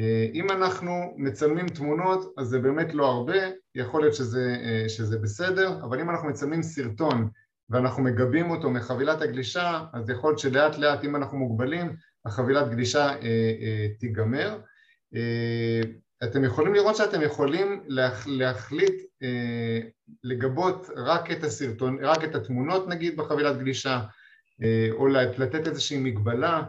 אה, אם אנחנו מצלמים תמונות אז זה באמת לא הרבה, יכול להיות שזה, שזה בסדר, אבל אם אנחנו מצלמים סרטון ואנחנו מגבים אותו מחבילת הגלישה, אז יכול להיות שלאט לאט אם אנחנו מוגבלים, החבילת גלישה תיגמר. אה, אתם יכולים לראות שאתם יכולים להחליט אה, לגבות רק את הסרטון, רק את התמונות נגיד בחבילת גלישה אה, או לתת איזושהי מגבלה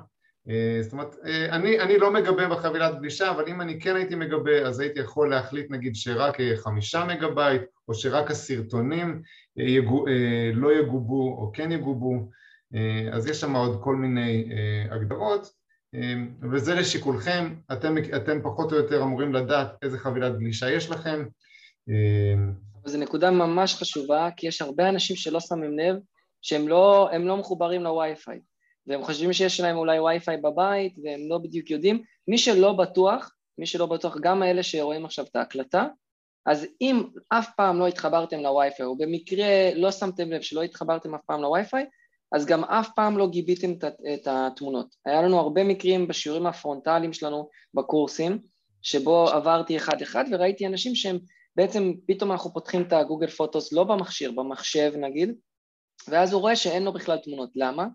זאת אומרת, אני, אני לא מגבה בחבילת גלישה, אבל אם אני כן הייתי מגבה, אז הייתי יכול להחליט נגיד שרק חמישה מגה בייט, או שרק הסרטונים יגו, לא יגובו או כן יגובו, אז יש שם עוד כל מיני הגדרות. וזה לשיקולכם, אתם, אתם פחות או יותר אמורים לדעת איזה חבילת גלישה יש לכם. זו נקודה ממש חשובה, כי יש הרבה אנשים שלא שמים לב שהם לא, לא מחוברים לווי-פיי, והם חושבים שיש להם אולי וי-פיי בבית, והם לא בדיוק יודעים. מי שלא בטוח, מי שלא בטוח, גם האלה שרואים עכשיו את ההקלטה, אז אם אף פעם לא התחברתם לווי-פיי, או במקרה לא שמתם לב שלא התחברתם אף פעם לווי-פיי, אז גם אף פעם לא גיביתם את התמונות. היה לנו הרבה מקרים בשיעורים הפרונטליים שלנו בקורסים, שבו עברתי אחד-אחד וראיתי אנשים שהם בעצם, פתאום אנחנו פותחים את הגוגל פוטוס לא במכשיר, במחשב נגיד, ואז הוא רואה שאין לו בכלל תמונות. למה?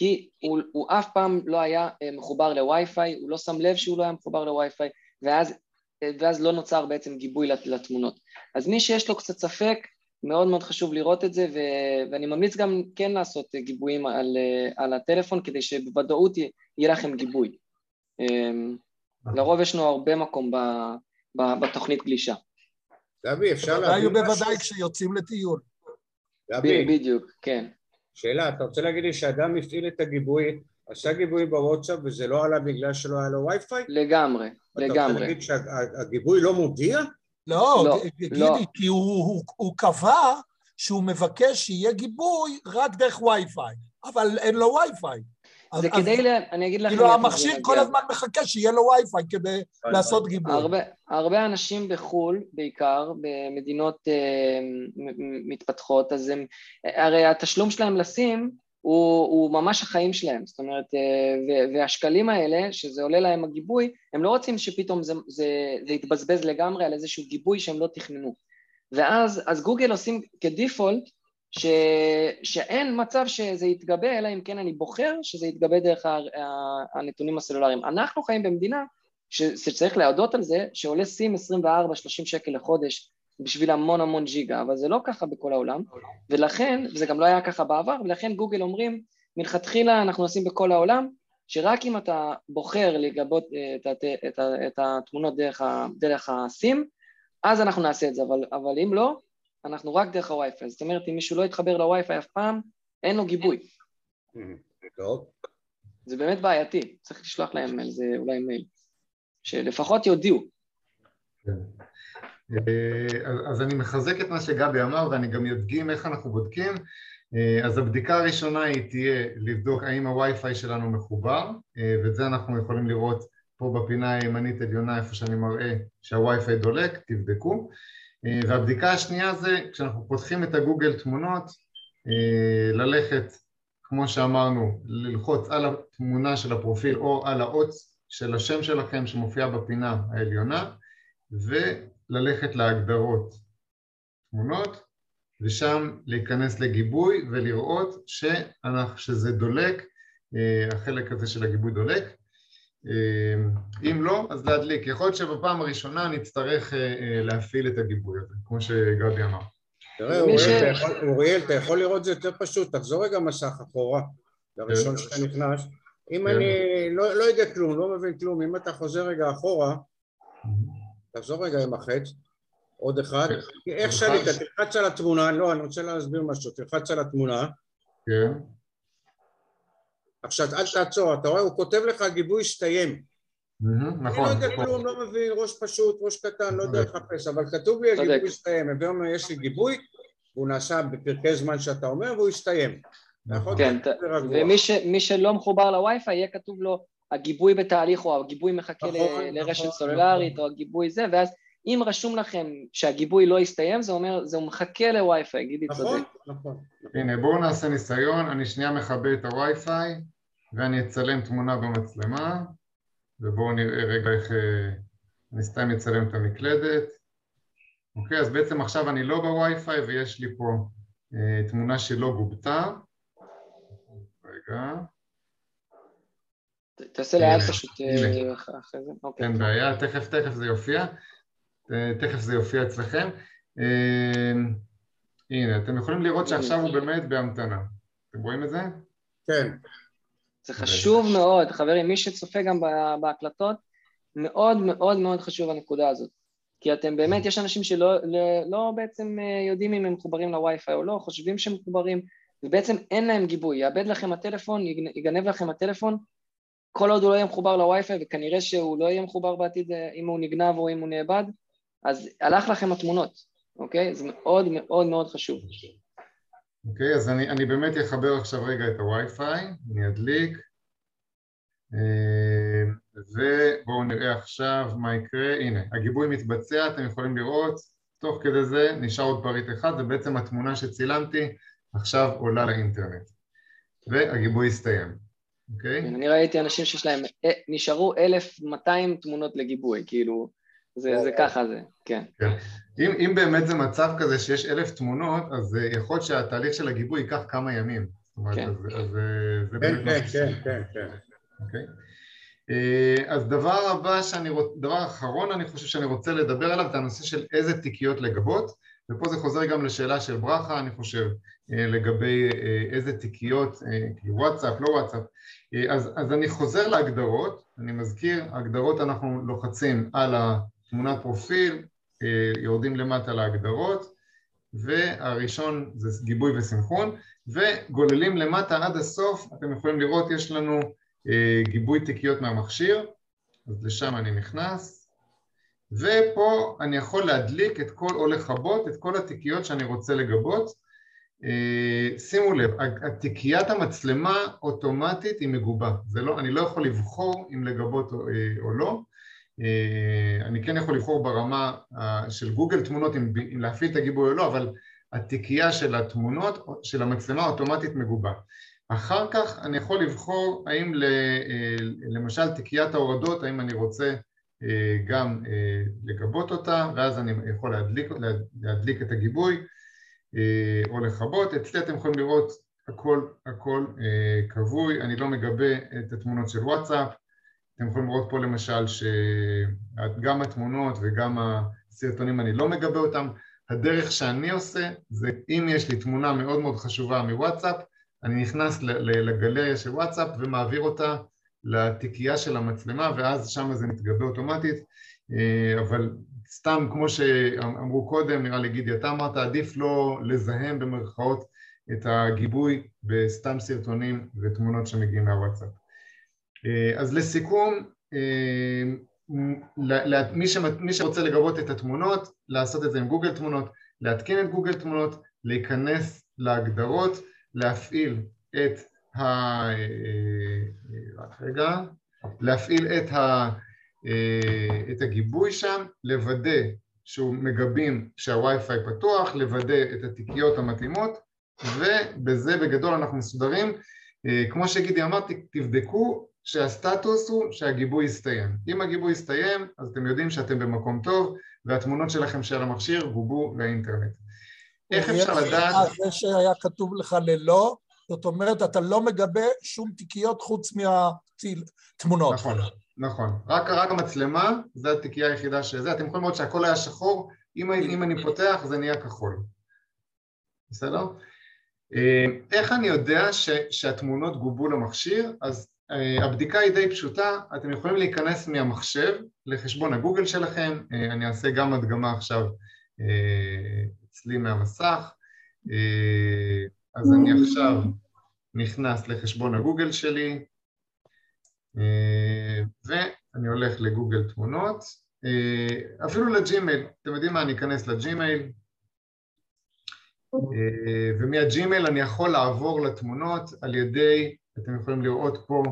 כי הוא, הוא אף פעם לא היה אה, מחובר לווי-פיי, הוא לא שם לב שהוא לא היה מחובר לווי-פיי, ואז, אה, ואז לא נוצר בעצם גיבוי לתמונות. אז מי שיש לו קצת ספק, מאוד מאוד חשוב לראות את זה, ו, ואני ממליץ גם כן לעשות גיבויים על, על הטלפון, כדי שבוודאות יהיה לכם גיבוי. אמ, לרוב יש לנו הרבה מקום ב, ב, בתוכנית גלישה. דבי, אפשר להבין משהו? בוודאי כשיוצאים לטיול. דבי. בדיוק, כן. שאלה, אתה רוצה להגיד לי שאדם הפעיל את הגיבוי, עשה גיבוי בוואטסאפ וזה לא עלה בגלל שלא היה לו וי-פיי? לגמרי, לגמרי. אתה רוצה להגיד שהגיבוי לא מודיע? לא, לא גידי, לא. כי הוא, הוא, הוא קבע שהוא מבקש שיהיה גיבוי רק דרך וי-פיי, אבל אין לו וי-פיי. זה אז, כדי, אז, ל... אני אגיד לכם... כאילו המכשיר כל הזמן מחכה שיהיה לו וי-פיי כדי לעשות גיבוי. הרבה, הרבה אנשים בחו"ל, בעיקר, במדינות uh, מתפתחות, אז הם... הרי התשלום שלהם לסים הוא, הוא ממש החיים שלהם, זאת אומרת, uh, והשקלים האלה, שזה עולה להם הגיבוי, הם לא רוצים שפתאום זה, זה, זה יתבזבז לגמרי על איזשהו גיבוי שהם לא תכננו. ואז אז גוגל עושים כדיפולט ש, שאין מצב שזה יתגבה, אלא אם כן אני בוחר שזה יתגבה דרך הנתונים הסלולריים. אנחנו חיים במדינה שצריך להודות על זה, שעולה סים 24-30 שקל לחודש בשביל המון המון ג'יגה, אבל זה לא ככה בכל העולם, ולכן, וזה גם לא היה ככה בעבר, ולכן גוגל אומרים, מלכתחילה אנחנו עושים בכל העולם, שרק אם אתה בוחר לגבות אה, את, את, את, את התמונות דרך, דרך הסים, אז אנחנו נעשה את זה, אבל, אבל אם לא, אנחנו רק דרך הווי-פיי. זאת אומרת, אם מישהו לא יתחבר לווי-פיי אף פעם, אין לו גיבוי. טוב. זה באמת בעייתי, צריך לשלוח להם על זה אולי מייל. שלפחות יודיעו. אה, אז אני מחזק את מה שגבי אמר ואני גם אדגים איך אנחנו בודקים. אה, אז הבדיקה הראשונה היא תהיה לבדוק האם הווי-פיי שלנו מחובר, אה, ואת זה אנחנו יכולים לראות פה בפינה הימנית עליונה איפה שאני מראה שהווי-פיי דולק, תבדקו. אה, והבדיקה השנייה זה כשאנחנו פותחים את הגוגל תמונות, אה, ללכת, כמו שאמרנו, ללחוץ על התמונה של הפרופיל או על העוץ של השם שלכם שמופיע בפינה העליונה וללכת להגדרות תמונות ושם להיכנס לגיבוי ולראות שזה דולק, אה, החלק הזה של הגיבוי דולק אם לא, אז להדליק. יכול להיות שבפעם הראשונה נצטרך אה, אה, להפעיל את הגיבוי הזה, כמו שגבי אמר. תראה, אוריאל, אתה יכול לראות זה יותר פשוט, תחזור רגע מסך אחורה, לראשון כן. שאתה נכנס. אם כן. אני לא, לא יודע כלום, לא מבין כלום, אם אתה חוזר רגע אחורה, תחזור רגע עם החץ, עוד אחד, כן. איך שעלית, תלחץ על התמונה, לא, אני רוצה להסביר משהו, תלחץ על התמונה. כן. עכשיו אל תעצור, אתה רואה, הוא כותב לך גיבוי הסתיים. נכון. אני לא יודע נכון. כלום, לא מבין, ראש פשוט, ראש קטן, לא יודע לחפש, אבל כתוב לי הגיבוי הסתיים, הביאו יש לי גיבוי, הוא נעשה בפרקי זמן שאתה אומר והוא הסתיים. נכון. כן, ומי שלא מחובר לווי-פיי יהיה כתוב לו הגיבוי בתהליך או הגיבוי מחכה נכון, לרשת סולולרית או הגיבוי זה, ואז אם רשום לכם שהגיבוי לא הסתיים, זה אומר, זה מחכה לווי-פיי, גידי צודק. נכון, נכון. הנה, בואו נעשה ניסיון, אני שנייה מכבה את הווי-פיי ואני אצלם תמונה במצלמה ובואו נראה רגע איך אה, אני סתם אצלם את המקלדת. אוקיי, אז בעצם עכשיו אני לא בווי-פיי ויש לי פה אה, תמונה שלא גובתה. רגע. תעשה לאט פשוט אה, אחרי זה. אוקיי. אין בעיה, תכף תכף זה יופיע. אה, תכף זה יופיע אצלכם. אה, הנה, אתם יכולים לראות שעכשיו הוא באמת בהמתנה. אתם רואים את זה? כן. זה חשוב מאוד, חברים, מי שצופה גם בהקלטות, מאוד מאוד מאוד חשוב הנקודה הזאת. כי אתם באמת, יש אנשים שלא לא, לא בעצם אה, יודעים אם הם מחוברים לווי-פיי או לא, חושבים שהם מחוברים, ובעצם אין להם גיבוי, יאבד לכם הטלפון, יגנב לכם הטלפון, כל עוד הוא לא יהיה מחובר לווי-פיי, וכנראה שהוא לא יהיה מחובר בעתיד אם הוא נגנב או אם הוא נאבד, אז הלך לכם התמונות, אוקיי? זה מאוד מאוד מאוד חשוב. אוקיי, אז אני, אני באמת אחבר עכשיו רגע את הווי-פיי, אני אדליק, אה, ובואו נראה עכשיו מה יקרה, הנה, הגיבוי מתבצע, אתם יכולים לראות, תוך כדי זה נשאר עוד פריט אחד, זה בעצם התמונה שצילמתי עכשיו עולה לאינטרנט, והגיבוי הסתיים, אוקיי? אני ראיתי אנשים שיש להם, אה, נשארו 1,200 תמונות לגיבוי, כאילו זה, זה ככה זה, כן. כן. אם, אם באמת זה מצב כזה שיש אלף תמונות, אז יכול להיות שהתהליך של הגיבוי ייקח כמה ימים. זאת כן. אז, אז זה כן, באמת... כן, כן, כן, כן. אוקיי. אז דבר הבא שאני רוצה, דבר אחרון אני חושב שאני רוצה לדבר עליו זה הנושא של איזה תיקיות לגבות ופה זה חוזר גם לשאלה של ברכה אני חושב לגבי איזה תיקיות, כאילו וואטסאפ, לא וואטסאפ אז, אז אני חוזר להגדרות, אני מזכיר, הגדרות אנחנו לוחצים על התמונת פרופיל, יורדים למטה להגדרות והראשון זה גיבוי וסנכרון וגוללים למטה עד הסוף, אתם יכולים לראות יש לנו גיבוי תיקיות מהמכשיר, אז לשם אני נכנס ופה אני יכול להדליק את כל, או לכבות את כל התיקיות שאני רוצה לגבות. שימו לב, התיקיית המצלמה אוטומטית היא מגובה, לא, אני לא יכול לבחור אם לגבות או, או לא אני כן יכול לבחור ברמה של גוגל תמונות אם, אם להפעיל את הגיבוי או לא, אבל התיקייה של התמונות של המצלמה אוטומטית מגובה. אחר כך אני יכול לבחור האם למשל תיקיית ההורדות, האם אני רוצה גם לגבות אותה ואז אני יכול להדליק, להדליק את הגיבוי או לכבות, אצלי אתם יכולים לראות הכל, הכל כבוי, אני לא מגבה את התמונות של וואטסאפ אתם יכולים לראות פה למשל שגם התמונות וגם הסרטונים אני לא מגבה אותם. הדרך שאני עושה זה אם יש לי תמונה מאוד מאוד חשובה מוואטסאפ, אני נכנס לגלריה של וואטסאפ ומעביר אותה לתיקייה של המצלמה ואז שם זה מתגבה אוטומטית, אבל סתם כמו שאמרו קודם, נראה לי גידי אתה אמרת, עדיף לא לזהם במרכאות את הגיבוי בסתם סרטונים ותמונות שמגיעים מהוואטסאפ. אה, אז לסיכום, אה, מי שרוצה לגבות את התמונות, לעשות את זה עם גוגל תמונות, להתקין את גוגל תמונות, להיכנס להגדרות, להפעיל את ה... אה, רק רגע, להפעיל את, ה... את הגיבוי שם, לוודא שהוא מגבים שהווי-פיי פתוח, לוודא את התיקיות המתאימות ובזה בגדול אנחנו מסודרים. כמו שגידי אמרתי, תבדקו שהסטטוס הוא שהגיבוי יסתיים. אם הגיבוי יסתיים, אז אתם יודעים שאתם במקום טוב, והתמונות שלכם של המכשיר גובו לאינטרנט. איך אפשר לדעת... זה שהיה כתוב לך ללא, זאת אומרת, אתה לא מגבה שום תיקיות חוץ מהתמונות. נכון, נכון. רק, רק המצלמה, זו התיקייה היחידה שזה. אתם יכולים לראות שהכל היה שחור, אם, אם אני פותח זה נהיה כחול. בסדר? אה, איך אני יודע ש, שהתמונות גובו למכשיר? אז הבדיקה היא די פשוטה, אתם יכולים להיכנס מהמחשב לחשבון הגוגל שלכם, אה, אני אעשה גם הדגמה עכשיו אה, אצלי מהמסך, אז אני עכשיו נכנס לחשבון הגוגל שלי ואני הולך לגוגל תמונות, אפילו לג'ימייל, אתם יודעים מה, אני אכנס לג'ימייל ומהג'ימייל אני יכול לעבור לתמונות על ידי אתם יכולים לראות פה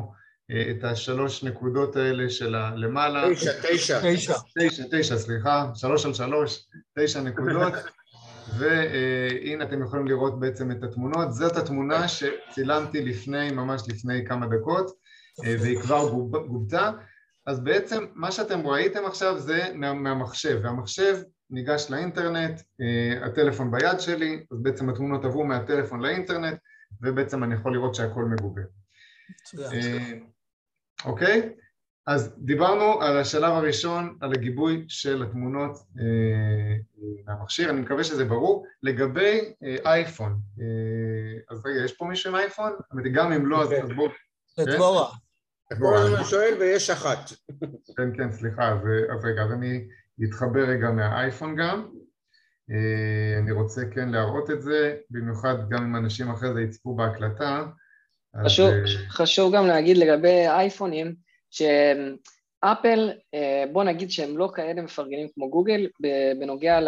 אה, את השלוש נקודות האלה של הלמעלה. תשע, תשע. תשע. תשע, תשע, סליחה, שלוש על שלוש, תשע נקודות. והנה אתם יכולים לראות בעצם את התמונות. זאת התמונה שצילמתי לפני, ממש לפני כמה דקות, אה, והיא כבר גובתה. אז בעצם מה שאתם ראיתם עכשיו זה מה, מהמחשב, והמחשב ניגש לאינטרנט, אה, הטלפון ביד שלי, אז בעצם התמונות עברו מהטלפון לאינטרנט, ובעצם אני יכול לראות שהכל מגובה. אה, אוקיי? אז דיברנו על השלב הראשון, על הגיבוי של התמונות אה, מהמכשיר, אני מקווה שזה ברור. לגבי אה, אייפון, אז רגע, יש פה מישהו עם אייפון? גם אם לא, אז בואו... את דבורה. דבורה שואל ויש אחת. כן, כן, סליחה, אז רגע, אז אני אתחבר רגע מהאייפון גם. אני רוצה כן להראות את זה, במיוחד גם אם אנשים אחרי זה יצפו בהקלטה. חשוב, אז... חשוב גם להגיד לגבי אייפונים, שאפל, בוא נגיד שהם לא כאלה מפרגנים כמו גוגל בנוגע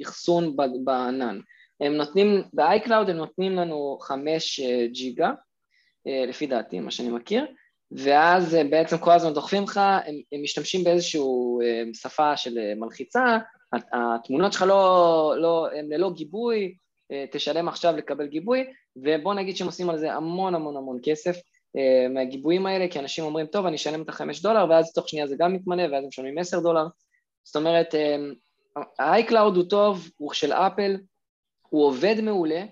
לאחסון בענן. הם נותנים, ב-iCloud הם נותנים לנו חמש ג'יגה, לפי דעתי, מה שאני מכיר, ואז בעצם כל הזמן דוחפים לך, הם, הם משתמשים באיזושהי שפה של מלחיצה, התמונות שלך לא, לא, הם ללא גיבוי, אה, תשלם עכשיו לקבל גיבוי, ובוא נגיד שהם עושים על זה המון המון המון כסף אה, מהגיבויים האלה, כי אנשים אומרים, טוב, אני אשלם את החמש דולר, ואז תוך שנייה זה גם מתמלא, ואז הם משלמים עשר דולר. זאת אומרת, אה, ה-iCloud הוא טוב, הוא של אפל, הוא עובד מעולה,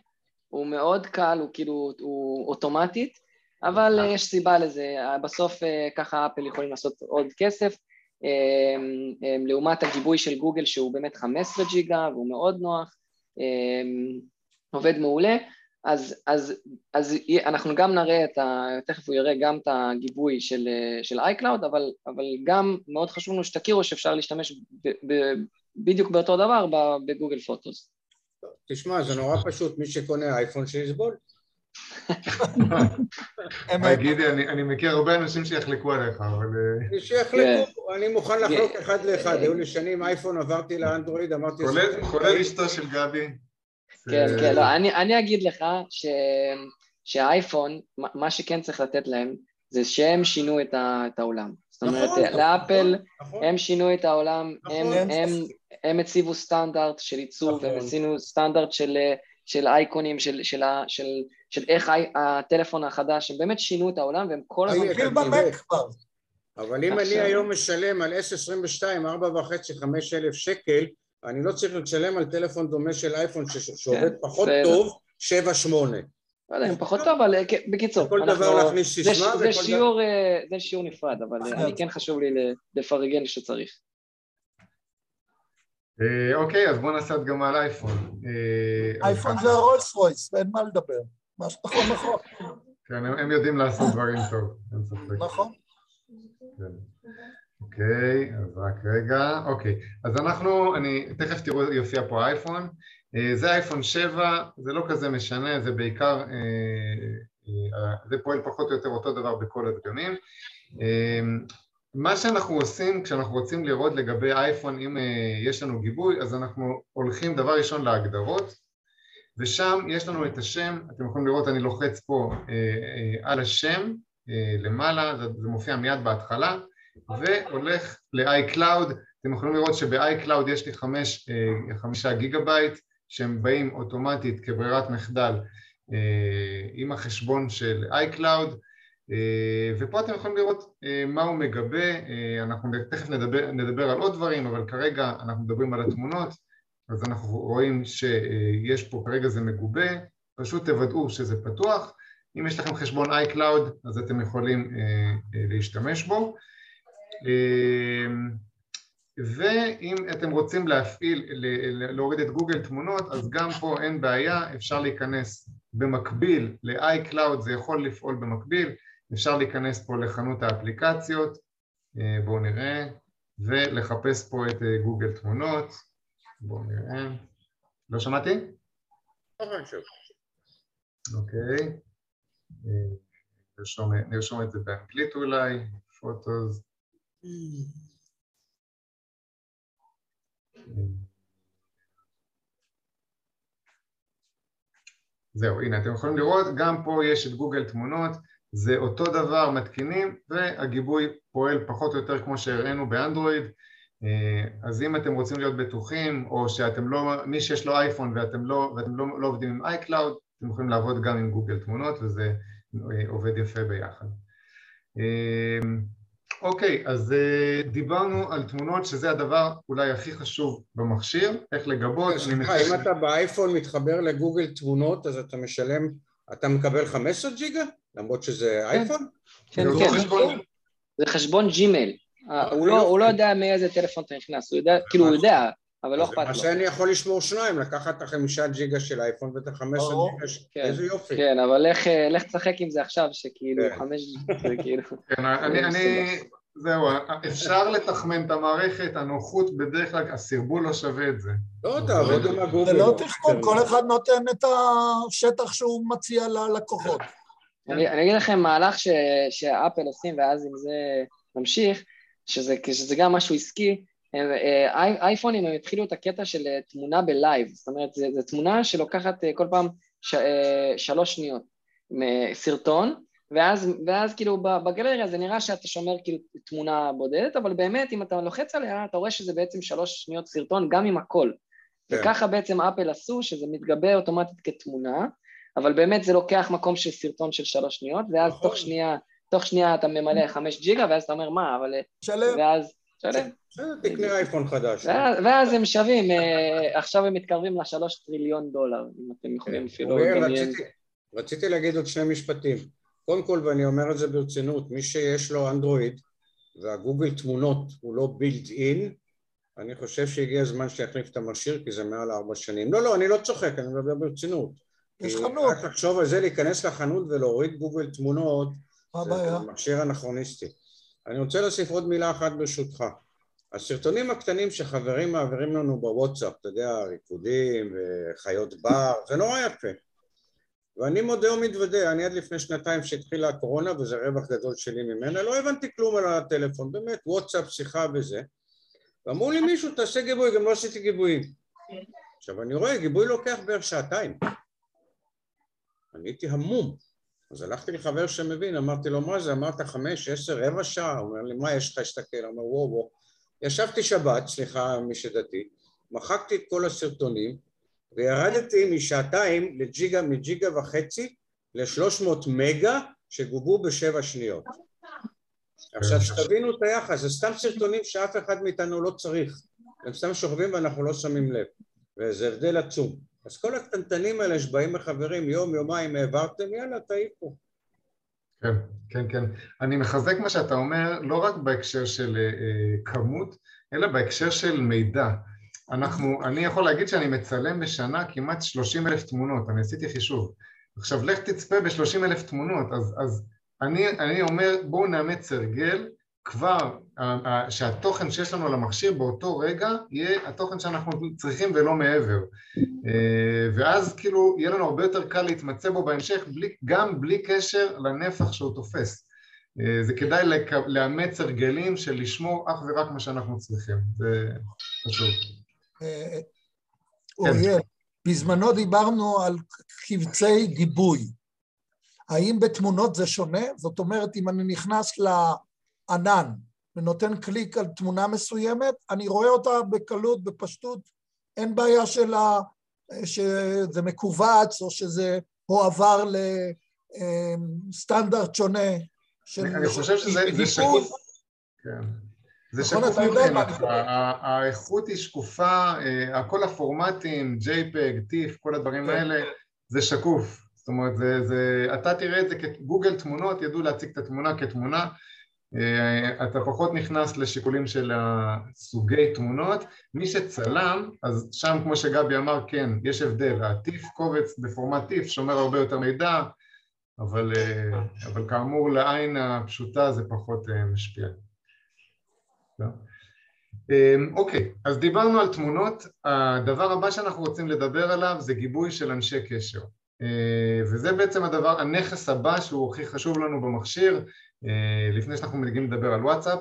הוא מאוד קל, הוא כאילו, הוא אוטומטית, אבל אה, יש סיבה לזה, בסוף ככה אפל יכולים לעשות עוד כסף, לעומת הגיבוי של גוגל שהוא באמת 15 ג'יגה והוא מאוד נוח, עובד מעולה, אז, אז, אז אנחנו גם נראה את ה... תכף הוא יראה גם את הגיבוי של, של iCloud, אבל, אבל גם מאוד חשוב לנו שתכירו שאפשר להשתמש ב, ב, בדיוק באותו דבר בגוגל פוטוס. תשמע, זה נורא פשוט, מי שקונה אייפון שיסבול. גידי, אני מכיר הרבה אנשים שיחלקו עליך, אבל... אה, שיחלקו, אני מוכן לחלוק אחד לאחד, היו לי שנים אייפון, עברתי לאנדרואיד, אמרתי... כולל אשתו של גבי. כן, כן, לא, אני אגיד לך שהאייפון, מה שכן צריך לתת להם, זה שהם שינו את העולם. זאת אומרת, נכון, נכון, לאפל, נכון. הם שינו את העולם, הם הציבו סטנדרט של עיצוב, הם הציבו סטנדרט של אייקונים, של איך הטלפון החדש, הם באמת שינו את העולם והם כל הזמן... אבל אם אני היום משלם על S22 4.5-5 אלף שקל, אני לא צריך לשלם על טלפון דומה של אייפון שעובד כן, פחות טוב, 7-8. לא יודע אם פחות טוב, אבל אה, בקיצור, כל דבר להכניס סיסמה זה שיעור אה, זה שיעור נפרד, אבל אה, אני כן חשוב לי לפרגן שצריך. אוקיי, אז בואו נעשה הדגמה על אייפון. אייפון זה הרולס רויס, אין מה לדבר. מה שנכון נכון. כן, הם יודעים לעשות דברים טוב, אין ספק. נכון. אוקיי, אז רק רגע, אוקיי, אז אנחנו, אני, תכף תראו, יופיע פה אייפון, אה, זה אייפון 7, זה לא כזה משנה, זה בעיקר, אה, אה, זה פועל פחות או יותר אותו דבר בכל הדגמים. מה שאנחנו עושים כשאנחנו רוצים לראות לגבי אייפון, אם יש לנו גיבוי, אז אנחנו הולכים דבר ראשון להגדרות, ושם יש לנו את השם, אתם יכולים לראות, אני לוחץ פה על השם למעלה, זה מופיע מיד בהתחלה, והולך ל-iCloud, אתם יכולים לראות שב-iCloud יש לי חמש, אה, חמישה גיגה בייט שהם באים אוטומטית כברירת מחדל אה, עם החשבון של iCloud. אה, ופה אתם יכולים לראות מה הוא מגבה, אנחנו תכף נדבר, נדבר על עוד דברים אבל כרגע אנחנו מדברים על התמונות. אז אנחנו רואים שיש פה כרגע זה מגובה, פשוט תוודאו שזה פתוח. אם יש לכם חשבון iCloud אז אתם יכולים להשתמש בו ואם אתם רוצים להפעיל, להוריד את גוגל תמונות, אז גם פה אין בעיה, אפשר להיכנס במקביל ל-iCloud, זה יכול לפעול במקביל, אפשר להיכנס פה לחנות האפליקציות, אה, בואו נראה, ולחפש פה את אה, גוגל תמונות, בואו נראה, לא שמעתי? אוקיי, אה, נרשום את זה באנגלית אולי, Photos זהו, הנה אתם יכולים לראות, גם פה יש את גוגל תמונות, זה אותו דבר מתקינים והגיבוי פועל פחות או יותר כמו שהראינו באנדרואיד. אה, אז אם אתם רוצים להיות בטוחים או שאתם לא, מי שיש לו אייפון ואתם לא, ואתם לא, לא עובדים עם iCloud אתם יכולים לעבוד גם עם גוגל תמונות וזה אה, עובד יפה ביחד. אה, אוקיי, אז uh, דיברנו על תמונות שזה הדבר אולי הכי חשוב במכשיר, איך לגבות. סליחה, אם אתה באייפון מתחבר לגוגל תמונות אז אתה משלם, אתה מקבל 15 ג'יגה? למרות שזה כן. אייפון? כן, כן, חשבון... זה חשבון ג'ימייל. אה, הוא לא, הוא לא יודע מאיזה טלפון אתה נכנס, הוא יודע, כאילו הוא יודע, אבל לא אכפת לו. מה שאני יכול לשמור שניים, לקחת את החמישה ג'יגה של אייפון ואת החמש ג'יגה, כן, איזה יופי. כן, אבל לך תשחק עם זה עכשיו, שכאילו כן. חמש, זה כאילו... כן, אני, זהו, אפשר לתחמן את המערכת, הנוחות בדרך כלל, הסרבול לא שווה את זה. לא, תעבוד עם הגוגל. זה לא תחכום, כל אחד נותן את השטח שהוא מציע ללקוחות. אני אגיד לכם מהלך שאפל עושים, ואז עם זה נמשיך, שזה גם משהו עסקי, אה, אייפונים הם התחילו את הקטע של אה, תמונה ב live, זאת אומרת זו תמונה שלוקחת אה, כל פעם שלוש שניות, סרטון, ואז, ואז כאילו בגלריה זה נראה שאתה שומר כאילו תמונה בודדת, אבל באמת אם אתה לוחץ עליה אתה רואה שזה בעצם שלוש שניות סרטון גם עם הכל. כן. וככה בעצם אפל עשו שזה מתגבה אוטומטית כתמונה, אבל באמת זה לוקח מקום של סרטון של שלוש שניות, ואז נכון. תוך שנייה, תוך שנייה אתה ממלא חמש ג'יגה ואז אתה אומר מה, אבל... שלם. ואז בסדר? תקנה אייפון חדש. ואז הם שווים, אה, עכשיו הם מתקרבים לשלוש טריליון דולר, אם אתם יכולים כן. אפילו לדמיין. רציתי להגיד עוד שני משפטים. קודם כל, ואני אומר את זה ברצינות, מי שיש לו אנדרואיד והגוגל תמונות הוא לא בילד אין, אני חושב שהגיע הזמן שיחליף את המכשיר כי זה מעל ארבע שנים. לא, לא, אני לא צוחק, אני מדבר ברצינות. יש חנות. רק לחשוב על זה, להיכנס לחנות ולהוריד גוגל תמונות, מה זה הבעיה? מכשיר אנכרוניסטי. אני רוצה להוסיף עוד מילה אחת ברשותך. הסרטונים הקטנים שחברים מעבירים לנו בוואטסאפ, אתה יודע, ריקודים וחיות בר, זה נורא יפה. ואני מודה ומתוודה, אני עד לפני שנתיים שהתחילה הקורונה, וזה רווח גדול שלי ממנה, לא הבנתי כלום על הטלפון, באמת, וואטסאפ, שיחה וזה. ואמרו לי מישהו, תעשה גיבוי, גם לא עשיתי גיבויים. עכשיו, אני רואה, גיבוי לוקח בערך שעתיים. אני הייתי המום. אז הלכתי לחבר שמבין, אמרתי לו, מה זה? אמרת חמש, עשר, רבע שעה? הוא אומר לי, מה יש לך להסתכל? אמר, וואו וואו. ישבתי שבת, סליחה מי שדתי, מחקתי את כל הסרטונים, וירדתי משעתיים לג'יגה, מג'יגה וחצי לשלוש מאות מגה שגובו בשבע שניות. עכשיו שתבינו את היחס, זה סתם סרטונים שאף אחד מאיתנו לא צריך, הם סתם שוכבים ואנחנו לא שמים לב, וזה הבדל עצום. אז כל הקטנטנים האלה שבאים מחברים יום, יומיים העברתם, יאללה, תעיפו. כן, כן, כן. אני מחזק מה שאתה אומר, לא רק בהקשר של אה, כמות, אלא בהקשר של מידע. אנחנו, אני יכול להגיד שאני מצלם בשנה כמעט 30 אלף תמונות, אני עשיתי חישוב. עכשיו לך תצפה ב-30 אלף תמונות, אז, אז אני, אני אומר בואו נאמץ הרגל, כבר שהתוכן שיש לנו על המכשיר באותו רגע יהיה התוכן שאנחנו צריכים ולא מעבר. אה, ואז כאילו יהיה לנו הרבה יותר קל להתמצא בו בהמשך, בלי, גם בלי קשר לנפח שהוא תופס. אה, זה כדאי לאמץ הרגלים של לשמור אך ורק מה שאנחנו צריכים, זה חשוב. אה, אוריאל, בזמנו דיברנו על קבצי גיבוי. האם בתמונות זה שונה? זאת אומרת, אם אני נכנס לענן ונותן קליק על תמונה מסוימת, אני רואה אותה בקלות, בפשטות, אין בעיה שלה, שזה מכווץ או שזה הועבר לסטנדרט שונה של אני חושב שזה זה. שקוף. כן. זה נכון, שקוף אתה יודע מה מבחינתך, האיכות היא שקופה, אה, כל הפורמטים, JPEG, TIFF, כל הדברים כן. האלה, זה שקוף. זאת אומרת, זה, זה, אתה תראה את זה כגוגל תמונות, ידעו להציג את התמונה כתמונה, אתה פחות נכנס לשיקולים של סוגי תמונות. מי שצלם, אז שם כמו שגבי אמר, כן, יש הבדל, ה-TIFF קובץ בפורמט TIFF שומר הרבה יותר מידע, אבל, אה, אבל כאמור לעין הפשוטה זה פחות אה, משפיע. אוקיי, אז דיברנו על תמונות, הדבר הבא שאנחנו רוצים לדבר עליו זה גיבוי של אנשי קשר. אה, וזה בעצם הדבר, הנכס הבא שהוא הכי חשוב לנו במכשיר. אה, לפני שאנחנו מגיעים לדבר על וואטסאפ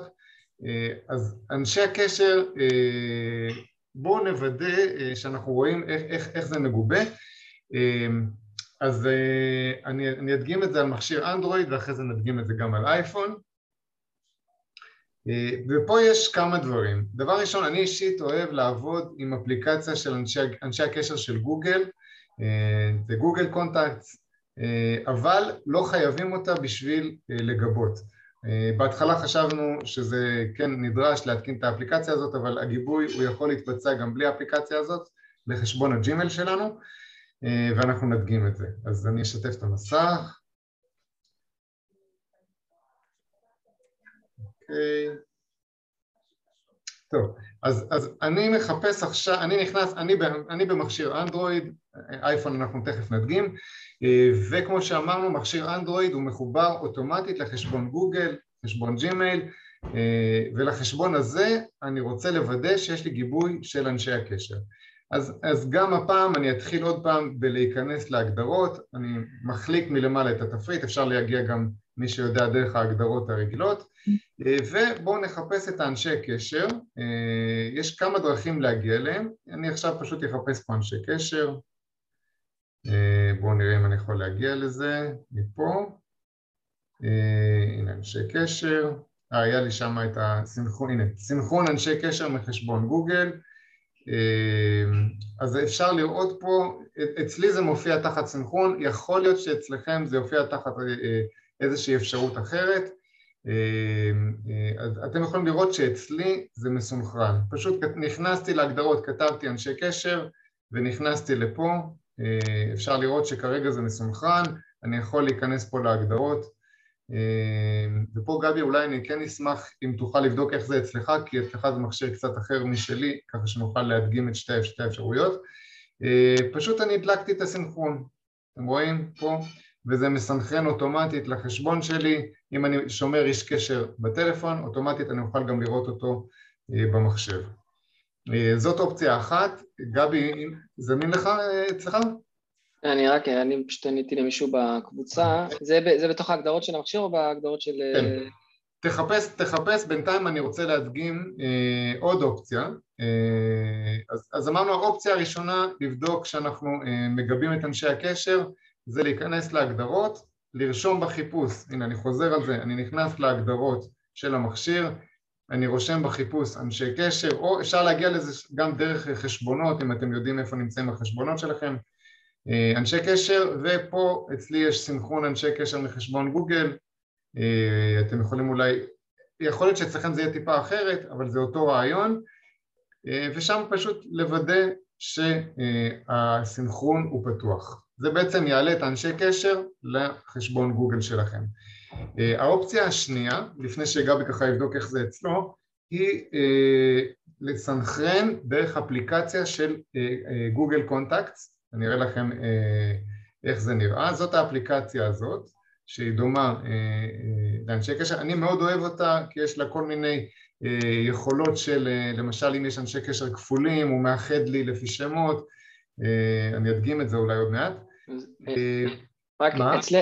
אה, אז אנשי הקשר, אה, בואו נוודא אה, שאנחנו רואים איך, איך, איך זה מגובה. אה, אז אה, אני, אני אדגים את זה על מכשיר אנדרואיד ואחרי זה נדגים את זה גם על אייפון. אה, ופה יש כמה דברים. דבר ראשון, אני אישית אוהב לעבוד עם אפליקציה של אנשי, אנשי הקשר של גוגל, אה, זה גוגל Contacts, אה, אבל לא חייבים אותה בשביל אה, לגבות. אה, בהתחלה חשבנו שזה כן נדרש להתקין את האפליקציה הזאת, אבל הגיבוי הוא יכול להתבצע גם בלי האפליקציה הזאת לחשבון הג'ימל שלנו, אה, ואנחנו נדגים את זה. אז אני אשתף את המסך. אוקיי. טוב, אז, אז אני מחפש עכשיו, אני נכנס, אני, אני במכשיר אנדרואיד, אייפון אנחנו תכף נדגים, אה, וכמו שאמרנו, מכשיר אנדרואיד הוא מחובר אוטומטית לחשבון גוגל, חשבון ג'ימייל, אה, ולחשבון הזה אני רוצה לוודא שיש לי גיבוי של אנשי הקשר. אז, אז גם הפעם אני אתחיל עוד פעם בלהיכנס להגדרות, אני מחליק מלמעלה את התפריט, אפשר להגיע גם מי שיודע דרך ההגדרות הרגילות, אה, ובואו נחפש את האנשי קשר, אה, יש כמה דרכים להגיע אליהם, אני עכשיו פשוט אחפש פה אנשי קשר, בואו נראה אם אני יכול להגיע לזה, מפה, אה, הנה אנשי קשר, אה, היה לי שם את הסינכרון, הנה, סינכרון אנשי קשר מחשבון גוגל, אה, אז אפשר לראות פה, אצלי זה מופיע תחת סינכרון, יכול להיות שאצלכם זה יופיע תחת אה, אה, איזושהי אפשרות אחרת, אז אתם יכולים לראות שאצלי זה מסונכרן. פשוט נכנסתי להגדרות, כתבתי אנשי קשר ונכנסתי לפה, אפשר לראות שכרגע זה מסונכרן, אני יכול להיכנס פה להגדרות ופה גבי אולי אני כן אשמח אם תוכל לבדוק איך זה אצלך כי אצלך זה מכשיר קצת אחר משלי ככה שנוכל להדגים את שתי, שתי האפשרויות פשוט אני הדלקתי את הסנכרון, אתם רואים פה? וזה מסנכרן אוטומטית לחשבון שלי, אם אני שומר איש קשר בטלפון, אוטומטית אני אוכל גם לראות אותו במחשב. זאת אופציה אחת, גבי, זמין לך אצלך? אני רק, אני פשוט עניתי למישהו בקבוצה, זה, זה בתוך ההגדרות של המכשיר או בהגדרות של... כן. תחפש, תחפש, בינתיים אני רוצה להדגים אה, עוד אופציה. אה, אז, אז אמרנו האופציה הראשונה לבדוק שאנחנו אה, מגבים את אנשי הקשר זה להיכנס להגדרות, לרשום בחיפוש, הנה אני חוזר על זה, אני נכנס להגדרות של המכשיר, אני רושם בחיפוש אנשי קשר, או אפשר להגיע לזה גם דרך חשבונות, אם אתם יודעים איפה נמצאים החשבונות שלכם, אנשי קשר, ופה אצלי יש סינכרון אנשי קשר מחשבון גוגל, אתם יכולים אולי, יכול להיות שאצלכם זה יהיה טיפה אחרת, אבל זה אותו רעיון, ושם פשוט לוודא שהסינכרון הוא פתוח. זה בעצם יעלה את האנשי קשר לחשבון גוגל שלכם. האופציה השנייה, לפני שגבי ככה יבדוק איך זה אצלו, היא לסנכרן דרך אפליקציה של גוגל קונטקטס, אני אראה לכם איך זה נראה, זאת האפליקציה הזאת שהיא דומה לאנשי קשר, אני מאוד אוהב אותה כי יש לה כל מיני יכולות של למשל אם יש אנשי קשר כפולים הוא מאחד לי לפי שמות, אני אדגים את זה אולי עוד מעט רק אצל,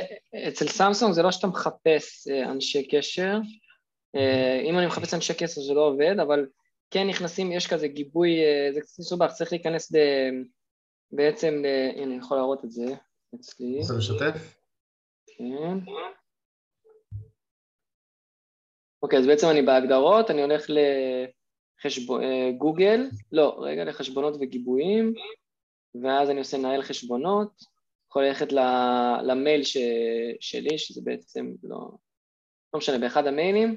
אצל סמסונג זה לא שאתה מחפש אנשי קשר, אם אני מחפש אנשי קשר זה לא עובד, אבל כן נכנסים, יש כזה גיבוי, זה קצת מסובך, צריך להיכנס ב, בעצם, ל, הנה אני יכול להראות את זה אצלי. רוצה לשתף? כן. אוקיי, אז בעצם אני בהגדרות, אני הולך לגוגל, לא, רגע, לחשבונות וגיבויים, ואז אני עושה נהל חשבונות, יכול ללכת למייל ש, שלי, שזה בעצם לא, לא משנה, באחד המיילים,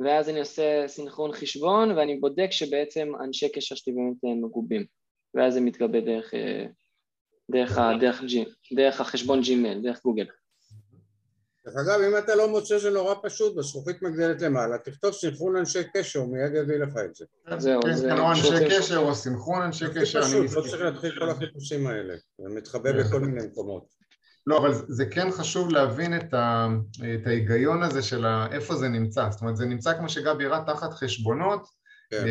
ואז אני עושה סינכרון חשבון, ואני בודק שבעצם אנשי קשר שלי באמת מגובים, ואז זה מתגבה דרך, דרך, דרך, דרך, דרך החשבון ג'ימייל, דרך גוגל. דרך אגב, אם אתה לא מוצא זה נורא פשוט, בזכוכית מגדלת למעלה, תכתוב סינכרון אנשי קשר, הוא מיד יביא לך את זה. זהו, זה... או אנשי קשר או סינכרון אנשי קשר. זה פשוט, לא צריך להתחיל כל החיפושים האלה, זה מתחבא בכל מיני מקומות. לא, אבל זה כן חשוב להבין את, ה, את ההיגיון הזה של איפה זה נמצא, זאת אומרת זה נמצא כמו שגבי הראה תחת חשבונות, כן.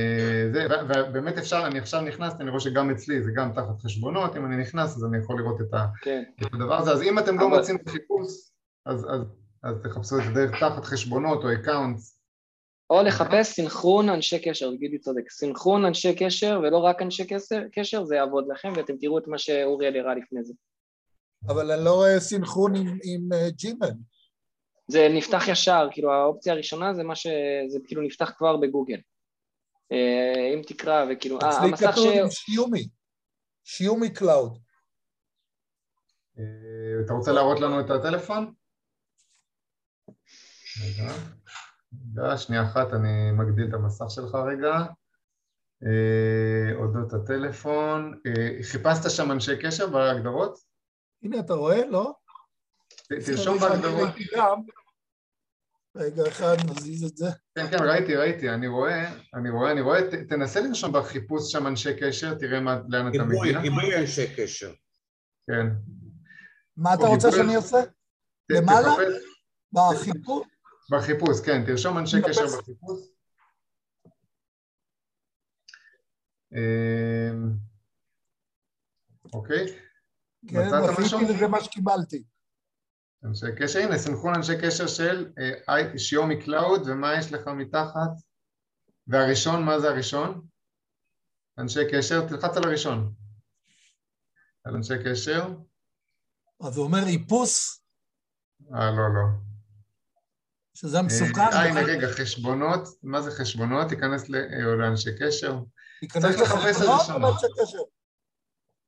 זה, ובאמת אפשר, אני עכשיו נכנס, אני רואה שגם אצלי זה גם תחת חשבונות, אם אני נכנס אז אני יכול לראות את, ה, כן. את הדבר הזה, אז אם אתם לא מוצאים חיפוש אז, אז, אז תחפשו את זה דרך תחת חשבונות או accounts. או לחפש סינכרון אנשי קשר, גידי צודק, סינכרון אנשי קשר ולא רק אנשי קשר, קשר זה יעבוד לכם ואתם תראו את מה שאוריאל הראה לפני זה. אבל אני לא רואה סינכרון עם, עם uh, ג'ימל. זה נפתח ישר, כאילו האופציה הראשונה זה מה ש... זה כאילו נפתח כבר בגוגל. Uh, אם תקרא וכאילו, אה, המסך ש... אצלי כתוב עם שיומי, שיומי קלאוד. אתה רוצה להראות לנו את הטלפון? רגע, רגע, שנייה אחת, אני מגדיל את המסך שלך רגע. אה, אודות הטלפון. אה, חיפשת שם אנשי קשר בהגדרות? הנה, אתה רואה? לא? תרשום בהגדרות. רגע אחד, נזיז את זה. כן, כן, ראיתי, ראיתי, אני רואה, אני רואה, אני רואה, תנסה לרשום בחיפוש שם אנשי קשר, תראה לאן אתה מגיע. גיבוי אנשי קשר. כן. מה אתה רוצה שאני אעשה? למעלה? בחיפוש? בחיפוש, כן, תרשום אנשי קשר בחיפוש. אמ, אוקיי. כן, עשיתי לזה מה שקיבלתי. אנשי קשר, הנה סנכרון אנשי קשר של אה, Xiaomi Cloud, ומה יש לך מתחת? והראשון, מה זה הראשון? אנשי קשר, תלחץ על הראשון. על אנשי קשר. אז הוא אומר איפוס? אה, לא, לא. שזה מסוכן. אה, הנה רגע, חשבונות, מה זה חשבונות? תיכנס אה, לאנשי קשר. לחשבונות או לאנשי קשר?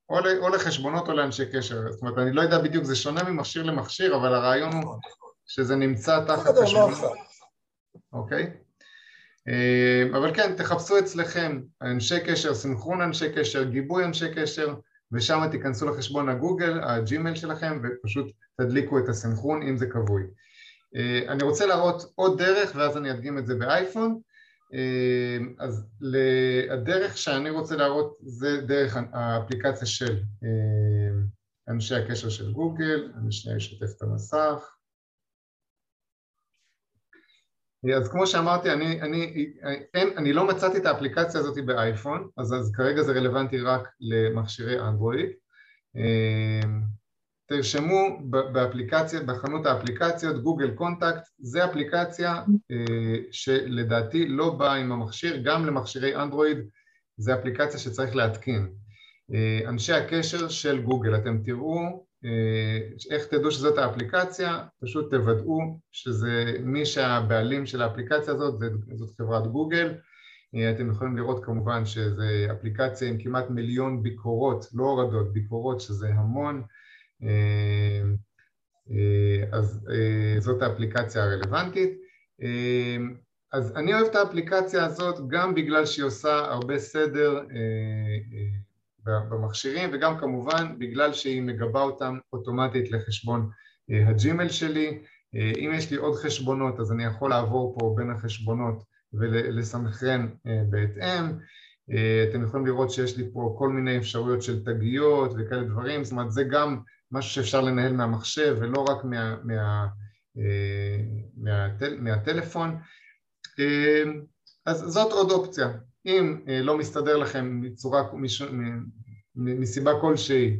או לחשבונות או לאנשי קשר. זאת אומרת, אני לא יודע בדיוק, זה שונה ממכשיר למכשיר, אבל הרעיון הוא נכון. שזה נמצא תחת חשבונות. אוקיי? אבל כן, תחפשו אצלכם אנשי קשר, סנכרון אנשי קשר, גיבוי אנשי קשר, ושם תיכנסו לחשבון הגוגל, הג'ימייל שלכם, ופשוט תדליקו את הסנכרון אם זה כבוי. אני רוצה להראות עוד דרך ואז אני אדגים את זה באייפון. אז הדרך שאני רוצה להראות זה דרך האפליקציה של אנשי הקשר של גוגל, אני שנייה אשתף את המסך. אז כמו שאמרתי, אני, אני, אין, אני לא מצאתי את האפליקציה הזאת באייפון, אז, אז כרגע זה רלוונטי רק למכשירי אנדרואיד. תרשמו באפליקציה, בחנות האפליקציות, גוגל קונטקט, זה אפליקציה שלדעתי לא באה עם המכשיר, גם למכשירי אנדרואיד זה אפליקציה שצריך להתקין. אנשי הקשר של גוגל, אתם תראו איך תדעו שזאת האפליקציה, פשוט תוודאו שזה מי שהבעלים של האפליקציה הזאת, זאת חברת גוגל, אתם יכולים לראות כמובן שזו אפליקציה עם כמעט מיליון ביקורות, לא הורדות, ביקורות שזה המון, אז זאת האפליקציה הרלוונטית. אז אני אוהב את האפליקציה הזאת גם בגלל שהיא עושה הרבה סדר במכשירים וגם כמובן בגלל שהיא מגבה אותם אוטומטית לחשבון הג'ימל שלי. אם יש לי עוד חשבונות אז אני יכול לעבור פה בין החשבונות ולסנכרן בהתאם. אתם יכולים לראות שיש לי פה כל מיני אפשרויות של תגיות וכאלה דברים, זאת אומרת זה גם משהו שאפשר לנהל מהמחשב ולא רק מה, מה, מהטל, מהטלפון. אז זאת עוד אופציה. אם לא מסתדר לכם מצורה, מסיבה כלשהי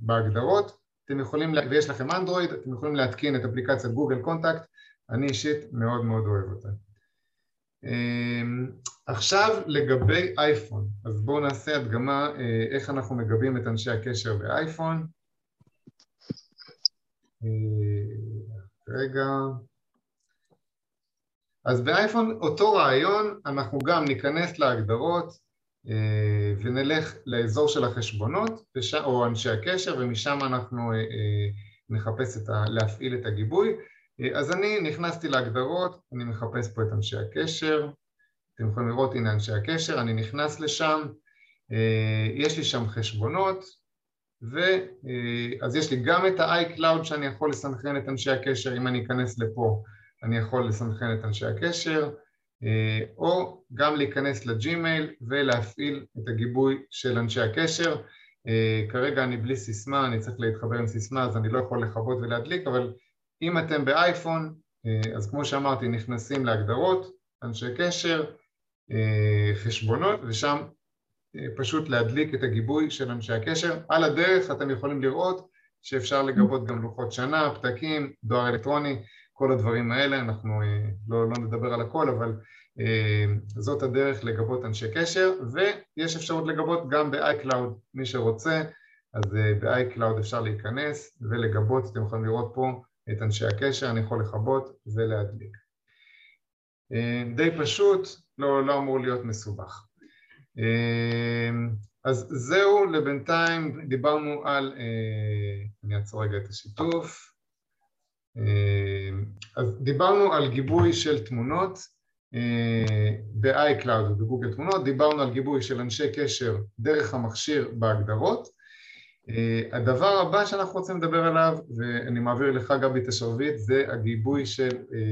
בהגדרות, אתם יכולים, ויש לכם אנדרואיד, אתם יכולים להתקין את אפליקציית גוגל קונטקט, אני אישית מאוד מאוד אוהב אותה. עכשיו לגבי אייפון, אז בואו נעשה הדגמה איך אנחנו מגבים את אנשי הקשר באייפון. רגע. אז באייפון אותו רעיון, אנחנו גם ניכנס להגדרות ונלך לאזור של החשבונות או אנשי הקשר ומשם אנחנו נחפש את ה... להפעיל את הגיבוי. אז אני נכנסתי להגדרות, אני מחפש פה את אנשי הקשר, אתם יכולים לראות הנה אנשי הקשר, אני נכנס לשם, יש לי שם חשבונות, ואז יש לי גם את ה-iCloud שאני יכול לסנכרן את אנשי הקשר, אם אני אכנס לפה אני יכול לסנכרן את אנשי הקשר, או גם להיכנס לג'ימייל ולהפעיל את הגיבוי של אנשי הקשר. כרגע אני בלי סיסמה, אני צריך להתחבר עם סיסמה אז אני לא יכול לכבות ולהדליק, אבל אם אתם באייפון, אז כמו שאמרתי, נכנסים להגדרות, אנשי קשר, חשבונות, ושם פשוט להדליק את הגיבוי של אנשי הקשר. על הדרך אתם יכולים לראות שאפשר לגבות גם לוחות שנה, פתקים, דואר אלקטרוני, כל הדברים האלה, אנחנו לא, לא נדבר על הכל, אבל זאת הדרך לגבות אנשי קשר, ויש אפשרות לגבות גם ב-iCloud, מי שרוצה, אז ב-iCloud אפשר להיכנס ולגבות, אתם יכולים לראות פה את אנשי הקשר, אני יכול לכבות ולהדליק. די פשוט, לא, לא אמור להיות מסובך. אז זהו, לבינתיים דיברנו על, אני אעצור רגע את השיתוף, אז דיברנו על גיבוי של תמונות ב-iCloud ובגוגל תמונות, דיברנו על גיבוי של אנשי קשר דרך המכשיר בהגדרות. הדבר הבא שאנחנו רוצים לדבר עליו, ואני מעביר לך גבי את השרביט, זה הגיבוי של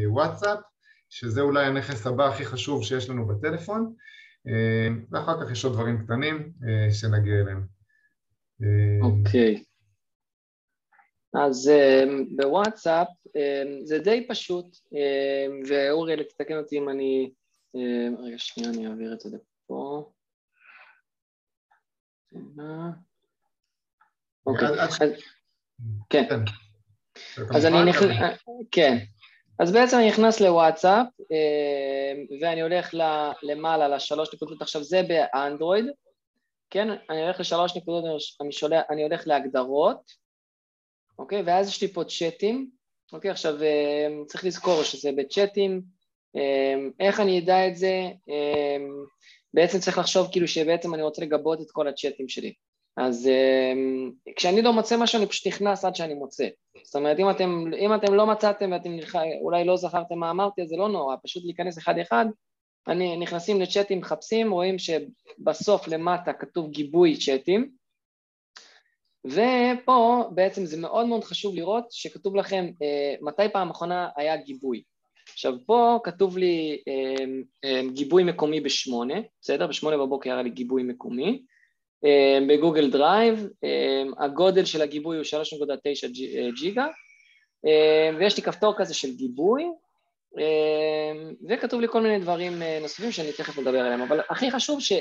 וואטסאפ, שזה אולי הנכס הבא הכי חשוב שיש לנו בטלפון. ואחר כך יש עוד דברים קטנים שנגיע אליהם. אוקיי. Okay. אז בוואטסאפ זה די פשוט, ואוריאל תתקן אותי אם אני... רגע שנייה, אני אעביר את זה לפה. אוקיי, כן. אז אני נכנס... כן. אז בעצם אני נכנס לוואטסאפ ואני הולך למעלה לשלוש נקודות, עכשיו זה באנדרואיד, כן, אני הולך לשלוש נקודות, אני, שולח, אני הולך להגדרות, אוקיי, ואז יש לי פה צ'אטים, אוקיי, עכשיו צריך לזכור שזה בצ'אטים, איך אני אדע את זה, בעצם צריך לחשוב כאילו שבעצם אני רוצה לגבות את כל הצ'אטים שלי, אז כשאני לא מוצא משהו אני פשוט נכנס עד שאני מוצא. זאת אומרת אם אתם, אם אתם לא מצאתם ואתם אולי לא זכרתם מה אמרתי אז זה לא נורא, פשוט להיכנס אחד אחד, אני, נכנסים לצ'אטים, מחפשים, רואים שבסוף למטה כתוב גיבוי צ'אטים, ופה בעצם זה מאוד מאוד חשוב לראות שכתוב לכם אה, מתי פעם אחרונה היה גיבוי. עכשיו פה כתוב לי אה, אה, גיבוי מקומי בשמונה, בסדר? בשמונה בבוקר היה לי גיבוי מקומי. אה, בגוגל דרייב, אה, הגודל של הגיבוי הוא 3.9 אה, ג'יגה, ויש לי כפתור כזה של גיבוי, וכתוב לי כל מיני דברים נוספים שאני תכף אדבר עליהם, אבל הכי חשוב ש...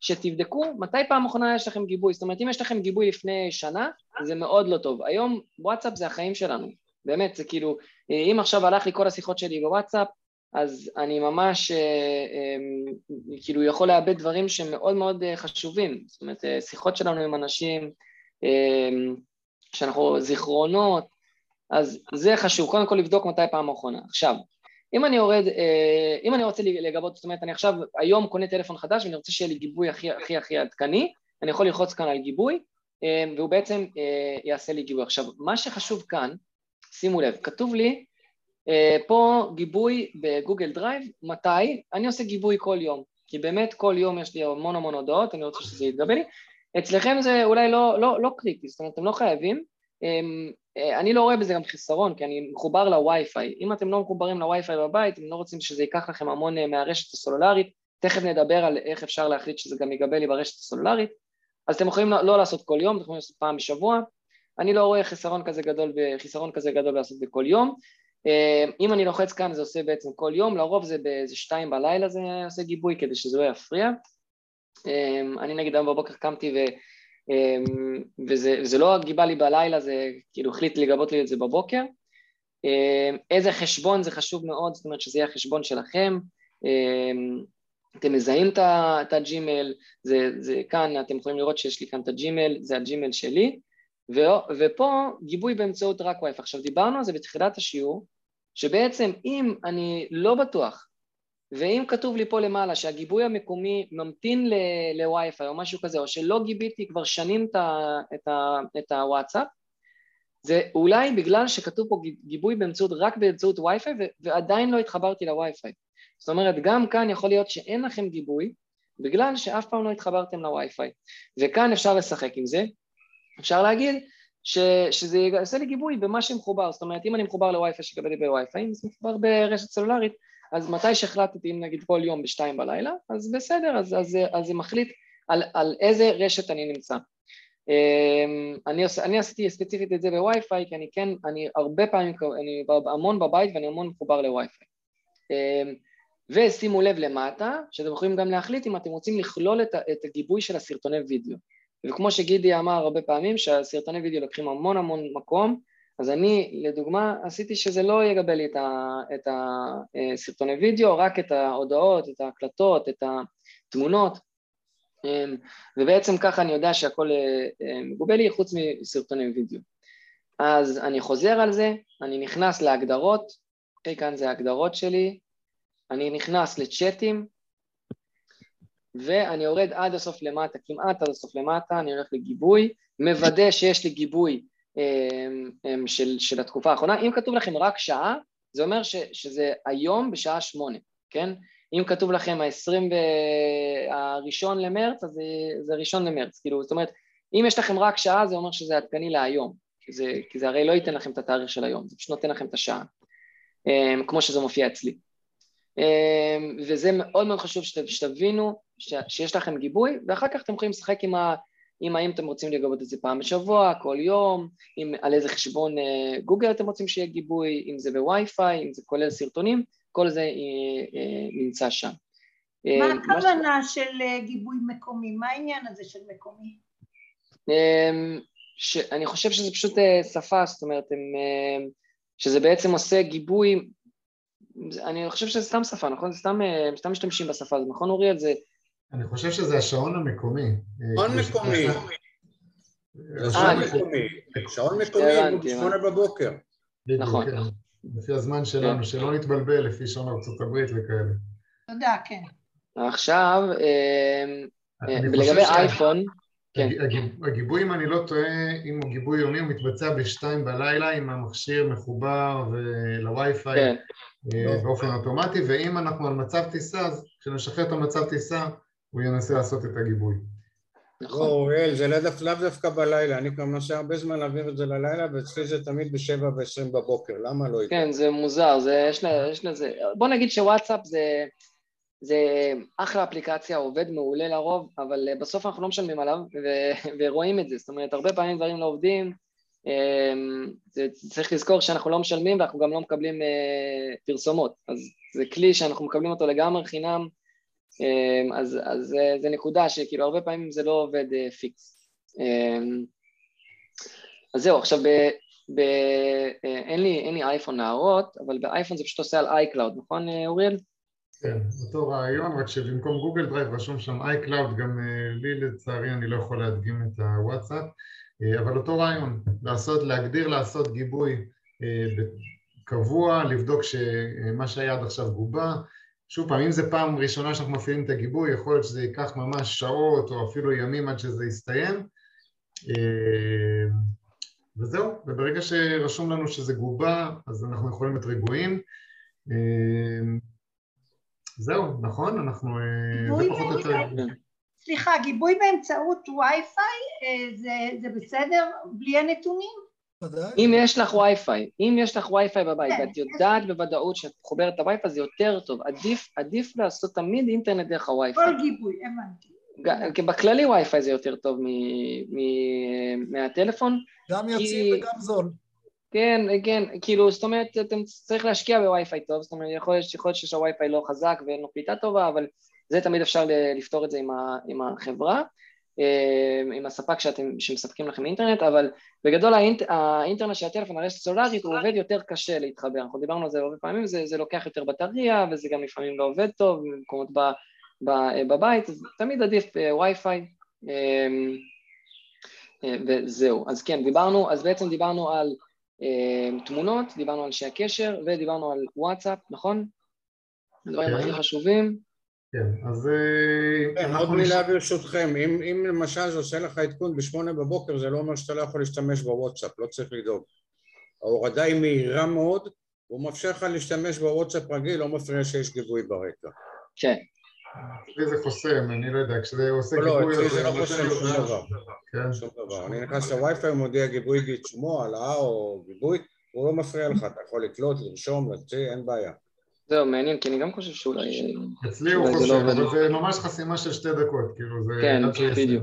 שתבדקו מתי פעם אחרונה יש לכם גיבוי, זאת אומרת אם יש לכם גיבוי לפני שנה זה מאוד לא טוב, היום וואטסאפ זה החיים שלנו, באמת זה כאילו, אם עכשיו הלך לי כל השיחות שלי בוואטסאפ אז אני ממש אה, אה, כאילו יכול לאבד דברים שמאוד מאוד אה, חשובים, זאת אומרת שיחות שלנו עם אנשים, שאנחנו זיכרונות, אז זה חשוב, קודם כל לבדוק מתי פעם אחרונה. עכשיו, אם אני יורד, אה, אם אני רוצה לגבות, זאת אומרת, אני עכשיו היום קונה טלפון חדש ואני רוצה שיהיה לי גיבוי הכי הכי הכי עדכני, אני יכול ללחוץ כאן על גיבוי אה, והוא בעצם אה, יעשה לי גיבוי. עכשיו, מה שחשוב כאן, שימו לב, כתוב לי פה גיבוי בגוגל דרייב, מתי? אני עושה גיבוי כל יום, כי באמת כל יום יש לי המון המון הודעות, אני רוצה שזה יתגבה לי. אצלכם זה אולי לא, לא, לא קריטי, זאת אומרת, אתם לא חייבים, אה, אני לא רואה בזה גם חיסרון, כי אני מחובר לווי-פיי. אם אתם לא מחוברים לווי-פיי בבית, אם לא רוצים שזה ייקח לכם המון אה, מהרשת הסלולרית, תכף נדבר על איך אפשר להחליט שזה גם יגבה לי ברשת הסלולרית, אז אתם יכולים לא לעשות כל יום, אתם יכולים לעשות פעם בשבוע. אני לא רואה חיסרון כזה גדול, חיסרון כזה גדול לעשות בכל יום. אה, אם אני לוחץ כאן זה עושה בעצם כל יום, לרוב זה באיזה שתיים בלילה זה עושה גיבוי כדי שזה לא יפריע. אני נגיד היום בבוקר קמתי ו... אמ, וזה, וזה לא גיבה לי בלילה, זה כאילו החליט לגבות לי את זה בבוקר. אמ, איזה חשבון זה חשוב מאוד, זאת אומרת שזה יהיה החשבון שלכם. אמ, אתם מזהים את הג'ימל, זה, זה כאן, אתם יכולים לראות שיש לי כאן את הג'ימל, זה הג'ימל שלי, ו, ופה גיבוי באמצעות רק וייף. עכשיו דיברנו על זה בתחילת השיעור, שבעצם אם אני לא בטוח ואם כתוב לי פה למעלה שהגיבוי המקומי ממתין לווי-פיי או משהו כזה, או שלא גיביתי כבר שנים את הוואטסאפ, זה אולי בגלל שכתוב פה גיבוי באמצעות, רק באמצעות וי-פיי ועדיין לא התחברתי לווי-פיי. זאת אומרת, גם כאן יכול להיות שאין לכם גיבוי, בגלל שאף פעם לא התחברתם לווי-פיי. וכאן אפשר לשחק עם זה, אפשר להגיד ש, שזה יעשה לי גיבוי במה שמחובר, זאת אומרת, אם אני מחובר לווי-פיי שיקבל לי בווי-פיי, אם זה מחובר ברשת סלולרית, אז מתי שהחלטתי, אם נגיד כל יום בשתיים בלילה, אז בסדר, אז, אז, אז זה מחליט על, על איזה רשת אני נמצא. אמ, אני, עוש, אני עשיתי ספציפית את זה בווי-פיי, כי אני כן, אני הרבה פעמים, אני המון בבית ואני המון מחובר לווי-פיי. אמ, ושימו לב למטה, שאתם יכולים גם להחליט אם אתם רוצים לכלול את, את הגיבוי של הסרטוני וידאו. וכמו שגידי אמר הרבה פעמים, שהסרטוני וידאו לוקחים המון המון מקום, אז אני, לדוגמה, עשיתי שזה לא יגבה לי את הסרטוני וידאו, רק את ההודעות, את ההקלטות, את התמונות, אמ, ובעצם ככה אני יודע שהכל אה, מגובה לי חוץ מסרטוני וידאו. אז אני חוזר על זה, אני נכנס להגדרות, אוקיי, כאן זה ההגדרות שלי, אני נכנס לצ'אטים, ואני יורד עד הסוף למטה, כמעט עד הסוף למטה, אני הולך לגיבוי, מוודא שיש לי גיבוי אמ, אמ, של, של התקופה האחרונה. אם כתוב לכם רק שעה, זה אומר ש, שזה היום בשעה שמונה, כן? אם כתוב לכם ה-20 הראשון למרץ, אז זה, זה ראשון למרץ, כאילו, זאת אומרת, אם יש לכם רק שעה, זה אומר שזה עדכני להיום, כי זה, כי זה הרי לא ייתן לכם את התאריך של היום, זה פשוט נותן לכם את השעה, אמ, כמו שזה מופיע אצלי. וזה מאוד מאוד חשוב שת, שתבינו ש, שיש לכם גיבוי, ואחר כך אתם יכולים לשחק עם ה... אם האם אתם רוצים לגבות את זה פעם בשבוע, כל יום, אם על איזה חשבון אה, גוגל אתם רוצים שיהיה גיבוי, אם זה בווי-פיי, אם זה כולל סרטונים, כל זה אה, אה, נמצא שם. מה הכוונה ש... של גיבוי מקומי? מה העניין הזה של מקומי? אמ, ש... אני חושב שזה פשוט שפה, זאת אומרת. שזה בעצם עושה גיבוי, אני חושב שזה סתם שפה, נכון? זה סתם, סתם משתמשים בשפה הזאת, נכון אוריאל? זה אני חושב שזה השעון המקומי. שעון מקומי. שעון מקומי. שעון מקומי, שמונה בבוקר. נכון. כן. לפי הזמן שלנו, שלא נתבלבל לפי שעון ארצות הברית וכאלה. תודה, כן. עכשיו, אה, לגבי אייפון, כן. הגיבוי, אם אני לא טועה, אם הוא גיבוי יומי, הוא מתבצע בשתיים בלילה אם המכשיר מחובר לווי-פיי כן. אה, באופן אוטומטי, ואם אנחנו על מצב טיסה, אז כשנשחרר את המצב טיסה, הוא ינסה לעשות את הגיבוי. נכון. לא, אוריאל, זה לאו דווקא בלילה, אני כבר מנסה הרבה זמן להעביר את זה ללילה, ואצלי זה תמיד בשבע ועשרים בבוקר, למה לא? כן, זה מוזר, יש לזה... בוא נגיד שוואטסאפ זה... זה אחלה אפליקציה, עובד מעולה לרוב, אבל בסוף אנחנו לא משלמים עליו ו- ורואים את זה, זאת אומרת הרבה פעמים דברים לא עובדים, זה, צריך לזכור שאנחנו לא משלמים ואנחנו גם לא מקבלים אה, פרסומות, אז זה כלי שאנחנו מקבלים אותו לגמרי חינם, אמ, אז, אז זה, זה נקודה שכאילו הרבה פעמים זה לא עובד אה, פיקס. אמ, אז זהו, עכשיו ב, ב, אה, אין, לי, אין לי אייפון להראות, אבל באייפון זה פשוט עושה על iCloud, נכון אוריאל? כן, אותו רעיון, רק שבמקום גוגל דרייב רשום שם iCloud, גם לי לצערי אני לא יכול להדגים את הוואטסאפ, אבל אותו רעיון, לעשות, להגדיר לעשות גיבוי קבוע, לבדוק שמה שהיה עד עכשיו גובה, שוב פעם, אם זה פעם ראשונה שאנחנו מפעילים את הגיבוי, יכול להיות שזה ייקח ממש שעות או אפילו ימים עד שזה יסתיים. וזהו, וברגע שרשום לנו שזה גובה, אז אנחנו יכולים להיות רגועים. זהו, נכון? אנחנו... זה פחות או יותר... סליחה, גיבוי באמצעות וי-פיי זה, זה בסדר? בלי הנתונים? אם יש לך וי-פיי, אם יש לך וי-פיי בבית כן, ואת יודעת בוודאות שאת מחוברת לווי-פיי זה יותר טוב, עדיף, עדיף לעשות תמיד אינטרנט דרך הווי-פיי. כל גיבוי, הבנתי. בכללי וי-פיי זה יותר טוב מהטלפון. גם יציב וגם זול. כן, כן, כאילו, זאת אומרת, אתם צריך להשקיע בווי-פיי טוב, זאת אומרת, יכול להיות שהווי-פיי לא חזק ואין לו קליטה טובה, אבל זה תמיד אפשר לפתור את זה עם, ה, עם החברה, אה, עם הספק שאתם, שמספקים לכם אינטרנט, אבל בגדול האינט, האינטרנט של הטלפון, הרשת הסולארית, הוא עובד יותר קשה להתחבר, אנחנו דיברנו על זה הרבה פעמים, זה, זה לוקח יותר בטריה, וזה גם לפעמים לא עובד טוב במקומות ב, ב, בבית, אז תמיד עדיף אה, וי-פיי, אה, וזהו. אז כן, דיברנו, אז בעצם דיברנו על תמונות, דיברנו על אנשי הקשר, ודיברנו על וואטסאפ, נכון? הדברים הכי כן. חשובים. כן, אז... אה, כן, עוד מילה ברשותכם, אם, אם למשל זה עושה לך עדכון בשמונה בבוקר, זה לא אומר שאתה לא יכול להשתמש בוואטסאפ, לא צריך לדאוג. ההורדה היא מהירה מאוד, והוא מאפשר לך להשתמש בוואטסאפ רגיל, לא מפריע שיש גיבוי ברקע. כן. אצלי זה חוסם, אני לא יודע, כשזה עושה לא, גיבוי... לא, אצלי זה לא חוסם שום דבר. כן. שום דבר. אני נכנס לווי-פיי, מודיע גיבוי בעצמו, העלאה או גיבוי, הוא לא מפריע לך, אתה יכול לקלוט, לרשום, להוציא, אין בעיה. זהו, מעניין, כי אני גם חושב שאולי... אצלי הוא חושב, לא אבל זה ממש חסימה של שתי דקות, כאילו זה... כן,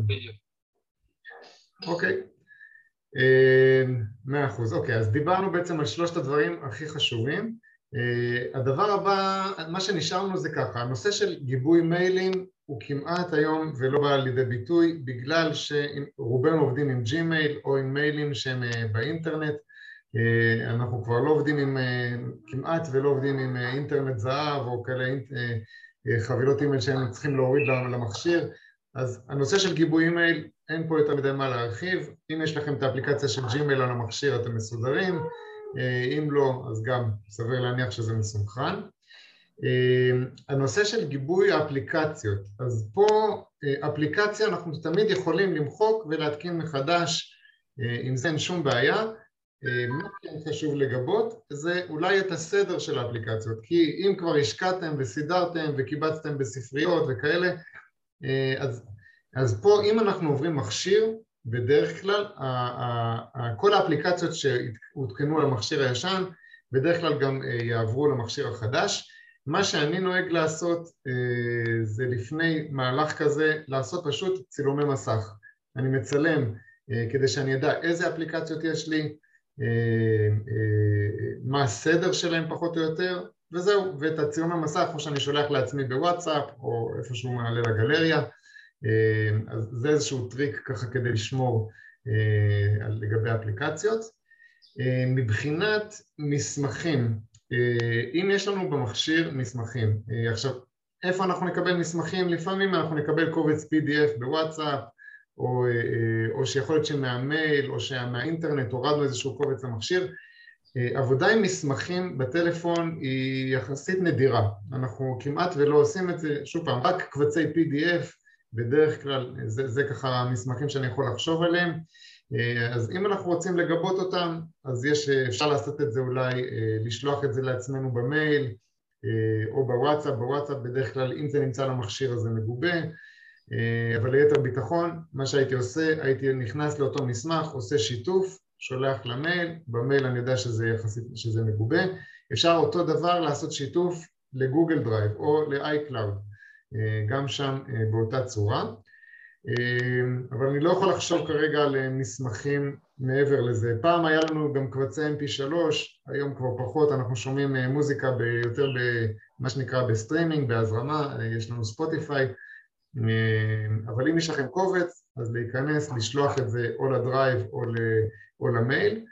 בדיוק. אוקיי. אה, מאה אחוז, אוקיי, אז דיברנו בעצם על שלושת הדברים הכי חשובים. אה, הדבר הבא, מה שנשאר לנו זה ככה, הנושא של גיבוי מיילים הוא כמעט היום ולא בא לידי ביטוי בגלל שרובנו עובדים עם ג'ימייל או עם מיילים שהם אה, באינטרנט אה, אנחנו כבר לא עובדים עם, אה, כמעט ולא עובדים עם אה, אינטרנט זהב או כאלה חבילות אימייל שהם צריכים להוריד למכשיר. אז הנושא של גיבוי אימייל, אין פה יותר מדי מה להרחיב. אם יש לכם את האפליקציה של ג'ימייל על המכשיר אתם מסודרים. אם לא, אז גם סביר להניח שזה מסונכרן. הנושא של גיבוי האפליקציות, אז פה אפליקציה אנחנו תמיד יכולים למחוק ולהתקין מחדש. עם זה אין שום בעיה. אה, מה כן חשוב לגבות? זה אולי את הסדר של האפליקציות כי אם כבר השקעתם וסידרתם וקיבצתם בספריות וכאלה אה, אז, אז פה אם אנחנו עוברים מכשיר בדרך כלל כל האפליקציות שהותקנו למכשיר הישן בדרך כלל גם אה, יעברו למכשיר החדש. מה שאני נוהג לעשות זה לפני מהלך כזה לעשות פשוט צילומי מסך. אני מצלם כדי שאני אדע איזה אפליקציות יש לי אה, אה, מה הסדר שלהם פחות או יותר, וזהו, ואת הצילום המסך כמו שאני שולח לעצמי בוואטסאפ או איפשהו מעלה לגלריה, אה, אז זה איזשהו טריק ככה כדי לשמור לגבי אפליקציות. מבחינת מסמכים, אם יש לנו במכשיר מסמכים, עכשיו איפה אנחנו נקבל מסמכים? לפעמים אנחנו נקבל קובץ PDF בוואטסאפ או, אה, או שיכול להיות שמהמייל או שמהאינטרנט הורדנו איזשהו קובץ למכשיר. אה, עבודה עם מסמכים בטלפון היא יחסית נדירה. אנחנו כמעט ולא עושים את זה, שוב פעם, רק קבצי PDF בדרך כלל זה, זה ככה המסמכים שאני יכול לחשוב עליהם. אז אם אנחנו רוצים לגבות אותם אז יש, אפשר לעשות את זה אולי, לשלוח את זה לעצמנו במייל או בוואטסאפ, בוואטסאפ בדרך כלל אם זה נמצא למכשיר הזה מגובה אבל ליתר ביטחון מה שהייתי עושה הייתי נכנס לאותו מסמך, עושה שיתוף, שולח למייל, במייל אני יודע שזה, יחסית, שזה מגובה אפשר אותו דבר לעשות שיתוף לגוגל דרייב או ל-iCloud, גם שם באותה צורה. אבל אני לא יכול לחשוב כרגע על מסמכים מעבר לזה. פעם היה לנו גם קבצי mp3, היום כבר פחות, אנחנו שומעים מוזיקה יותר במה שנקרא בסטרימינג, בהזרמה, יש לנו ספוטיפיי, אבל אם יש לכם קובץ, אז להיכנס, לשלוח את זה או לדרייב או למייל.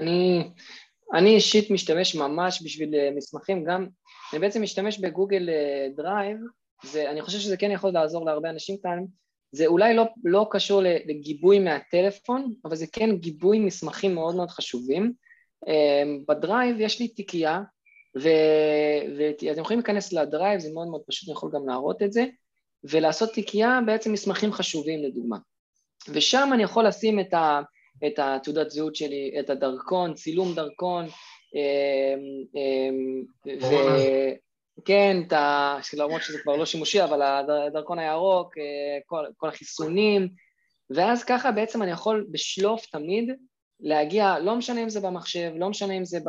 אני, אני אישית משתמש ממש בשביל אה, מסמכים, גם, אני בעצם משתמש בגוגל אה, דרייב, זה, אני חושב שזה כן יכול לעזור להרבה אנשים כאן, זה אולי לא, לא קשור לגיבוי מהטלפון, אבל זה כן גיבוי מסמכים מאוד מאוד חשובים. אמ, בדרייב יש לי תיקייה, ואתם יכולים להיכנס לדרייב, זה מאוד מאוד פשוט, אני יכול גם להראות את זה, ולעשות תיקייה בעצם מסמכים חשובים לדוגמה. ושם אני יכול לשים את ה... את התעודת זהות שלי, את הדרכון, צילום דרכון, אמ, אמ, וכן, למרות שזה כבר לא שימושי, אבל הדרכון הירוק, אה, כל, כל החיסונים, ואז ככה בעצם אני יכול בשלוף תמיד להגיע, לא משנה אם זה במחשב, לא משנה אם זה, ב,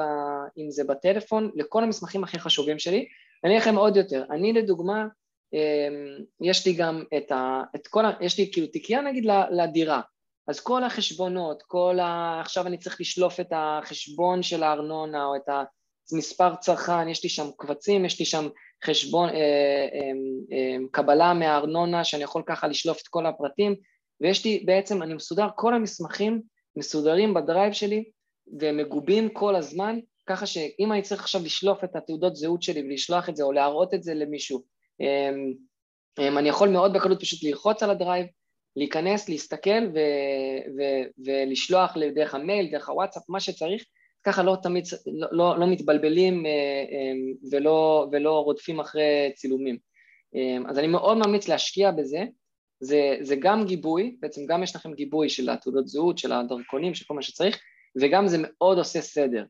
אם זה בטלפון, לכל המסמכים הכי חשובים שלי. אני אגיד לכם עוד יותר, אני לדוגמה, אמ, יש לי גם את, ה, את כל ה... יש לי כאילו תיקייה נגיד לדירה, אז כל החשבונות, כל ה... עכשיו אני צריך לשלוף את החשבון של הארנונה או את המספר צרכן, יש לי שם קבצים, יש לי שם חשבון, אה, אה, אה, קבלה מהארנונה שאני יכול ככה לשלוף את כל הפרטים ויש לי בעצם, אני מסודר, כל המסמכים מסודרים בדרייב שלי ומגובים כל הזמן ככה שאם אני צריך עכשיו לשלוף את התעודות זהות שלי ולשלוח את זה או להראות את זה למישהו אה, אה, אני יכול מאוד בקלות פשוט ללחוץ על הדרייב להיכנס, להסתכל ו- ו- ולשלוח דרך המייל, דרך הוואטסאפ, מה שצריך, ככה לא תמיד, לא, לא, לא מתבלבלים אה, אה, ולא, ולא רודפים אחרי צילומים. אה, אז אני מאוד ממליץ להשקיע בזה, זה, זה גם גיבוי, בעצם גם יש לכם גיבוי של התעודות זהות, של הדרכונים, של כל מה שצריך, וגם זה מאוד עושה סדר.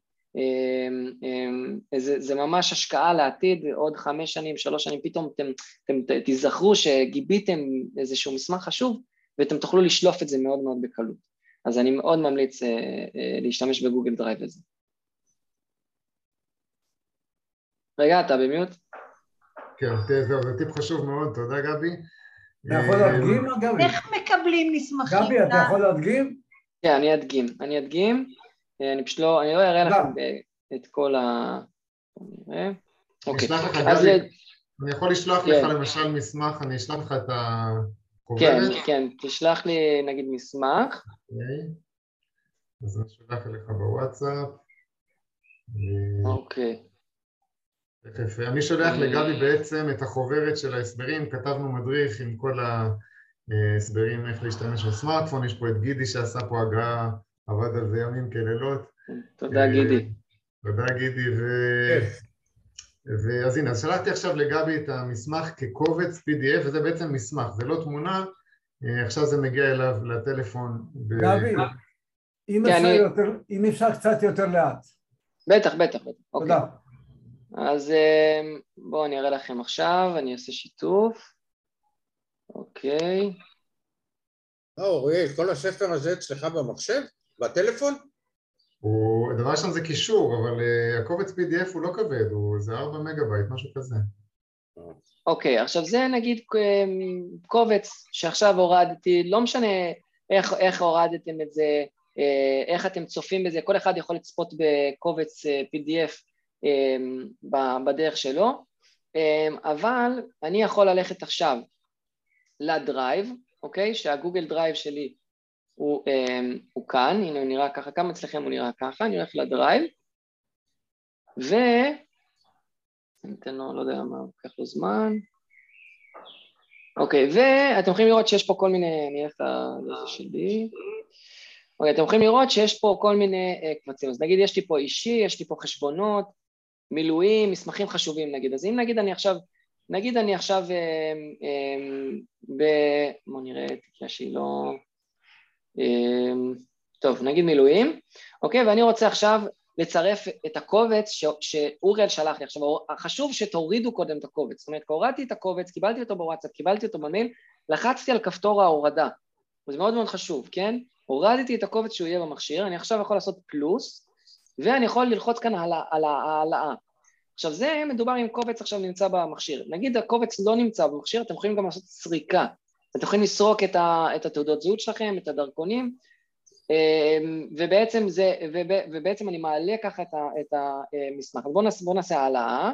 זה, זה ממש השקעה לעתיד, עוד חמש שנים, שלוש שנים, פתאום אתם, אתם תיזכרו שגיביתם איזשהו מסמך חשוב, ואתם תוכלו לשלוף את זה מאוד מאוד בקלות. אז אני מאוד ממליץ אה, אה, להשתמש בגוגל דרייב לזה. רגע, אתה ב mute? כן, זה טיפ חשוב מאוד, תודה גבי. אתה יכול אה, להדגים, גבי? איך מקבלים מסמכים? גבי, אתה יכול להדגים? כן, אני אדגים. אני אדגים, אני פשוט לא, אני לא אראה לכם את כל ה... נראה. אוקיי. אז... אני יכול לשלוח לך כן. למשל מסמך, אני אשלח לך את ה... כן, כן, תשלח לי נגיד מסמך. אוקיי, אז אני שולח אליך בוואטסאפ. אוקיי. תכף, אני שולח לגבי בעצם את החוברת של ההסברים, כתבנו מדריך עם כל ההסברים איך להשתמש בסמארטפון, יש פה את גידי שעשה פה הגעה, עבד על זה ימים כלילות. תודה גידי. תודה גידי, ו... אז הנה, אז שלחתי עכשיו לגבי את המסמך כקובץ PDF, וזה בעצם מסמך, זה לא תמונה, אה, עכשיו זה מגיע אליו לטלפון. גבי, אם, כן, אפשר, אני... יותר, אם אפשר קצת יותר לאט. בטח, בטח, בטח. אוקיי. תודה. אוקיי. אז אה, בואו אני אראה לכם עכשיו, אני אעשה שיתוף. אוקיי. אה, אוריאל, כל הספר הזה אצלך במחשב? בטלפון? הוא, הדבר ראשון זה קישור, אבל אה, הקובץ PDF הוא לא כבד, הוא, זה 4 מגה בייט, משהו כזה. אוקיי, אוקיי, עכשיו זה נגיד אמ, קובץ שעכשיו הורדתי, לא משנה איך, איך הורדתם את זה, אה, איך אתם צופים בזה, כל אחד יכול לצפות בקובץ אה, PDF אמ, בדרך שלו, אמ, אבל אני יכול ללכת עכשיו לדרייב, אוקיי? שהגוגל דרייב שלי הוא, um, הוא כאן, הנה הוא נראה ככה, גם אצלכם הוא נראה ככה, אני הולך לדרייב, ו... אני אתן לו, לא יודע מה, לוקח לו זמן. אוקיי, ואתם יכולים לראות שיש פה כל מיני, אני אלך לזה שלי. אוקיי, אתם יכולים לראות שיש פה כל מיני uh, קבצים, אז נגיד יש לי פה אישי, יש לי פה חשבונות, מילואים, מסמכים חשובים נגיד, אז אם נגיד אני עכשיו נגיד אני עכשיו אה, אה, ב... בואו נראה תיקייה שהיא לא... טוב, נגיד מילואים, אוקיי? ואני רוצה עכשיו לצרף את הקובץ ש... שאוריאל שלח לי. עכשיו, חשוב שתורידו קודם את הקובץ. זאת אומרת, הורדתי את הקובץ, קיבלתי אותו בוואטסאפ, קיבלתי אותו במייל, לחצתי על כפתור ההורדה. וזה מאוד מאוד חשוב, כן? הורדתי את הקובץ שהוא יהיה במכשיר, אני עכשיו יכול לעשות פלוס, ואני יכול ללחוץ כאן על העלאה. עכשיו זה מדובר אם קובץ עכשיו נמצא במכשיר. נגיד הקובץ לא נמצא במכשיר, אתם יכולים גם לעשות סריקה. אתם יכולים לסרוק את, ה, את התעודות זהות שלכם, את הדרכונים, אמ, ובעצם, זה, ובעצם אני מעלה ככה את, ה, את המסמך. אז בואו נעשה, בוא נעשה העלאה.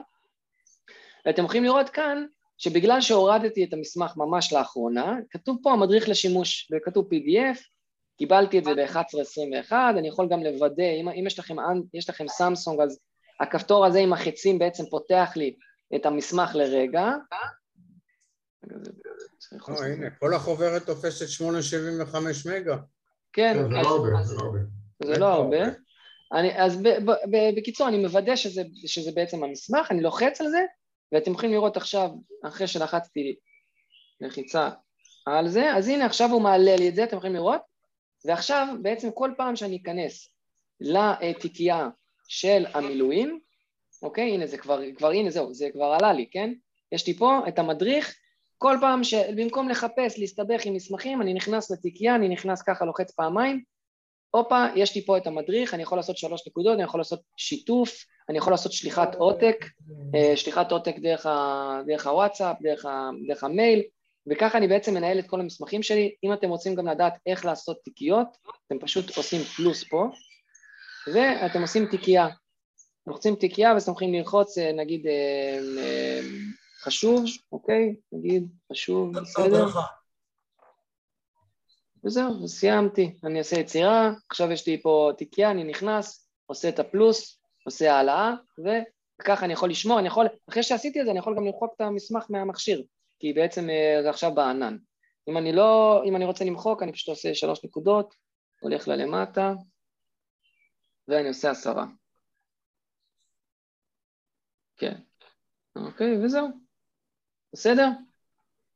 ואתם יכולים לראות כאן שבגלל שהורדתי את המסמך ממש לאחרונה, כתוב פה המדריך לשימוש, וכתוב PDF, קיבלתי את זה ב-1121, אני יכול גם לוודא, אם, אם יש לכם, יש לכם סמסונג, אז הכפתור הזה עם החצים בעצם פותח לי את המסמך לרגע. אה, הנה, כל החוברת תופסת 875 מגה. כן. זה לא הרבה, זה לא הרבה. זה לא הרבה. אז בקיצור, אני מוודא שזה, שזה בעצם המסמך, אני לוחץ על זה, ואתם יכולים לראות עכשיו, אחרי שלחצתי לחיצה על זה, אז הנה עכשיו הוא מעלה לי את זה, אתם יכולים לראות, ועכשיו בעצם כל פעם שאני אכנס לתיקייה של המילואים, אוקיי, הנה זה כבר, כבר הנה זהו, זה כבר עלה לי, כן? יש לי פה את המדריך, כל פעם שבמקום לחפש, להסתבך עם מסמכים, אני נכנס לתיקייה, אני נכנס ככה, לוחץ פעמיים, הופה, יש לי פה את המדריך, אני יכול לעשות שלוש נקודות, אני יכול לעשות שיתוף, אני יכול לעשות שליחת עותק, אה, שליחת עותק דרך, ה, דרך הוואטסאפ, דרך, ה, דרך המייל, וככה אני בעצם מנהל את כל המסמכים שלי. אם אתם רוצים גם לדעת איך לעשות תיקיות, אתם פשוט עושים פלוס פה, ואתם עושים תיקייה. לוחצים תיקייה יכולים ללחוץ אה, נגיד אה, אה, חשוב, אוקיי? נגיד חשוב, בסדר? וזהו, סיימתי. אני אעשה יצירה, עכשיו יש לי פה תיקייה, אני נכנס, עושה את הפלוס, עושה העלאה, וככה אני יכול לשמור, אני יכול, אחרי שעשיתי את זה אני יכול גם למחוק את המסמך מהמכשיר, כי בעצם זה עכשיו בענן. אם אני לא, אם אני רוצה למחוק, אני פשוט עושה שלוש נקודות, הולך ללמטה, ואני עושה עשרה. כן. אוקיי, וזהו. בסדר?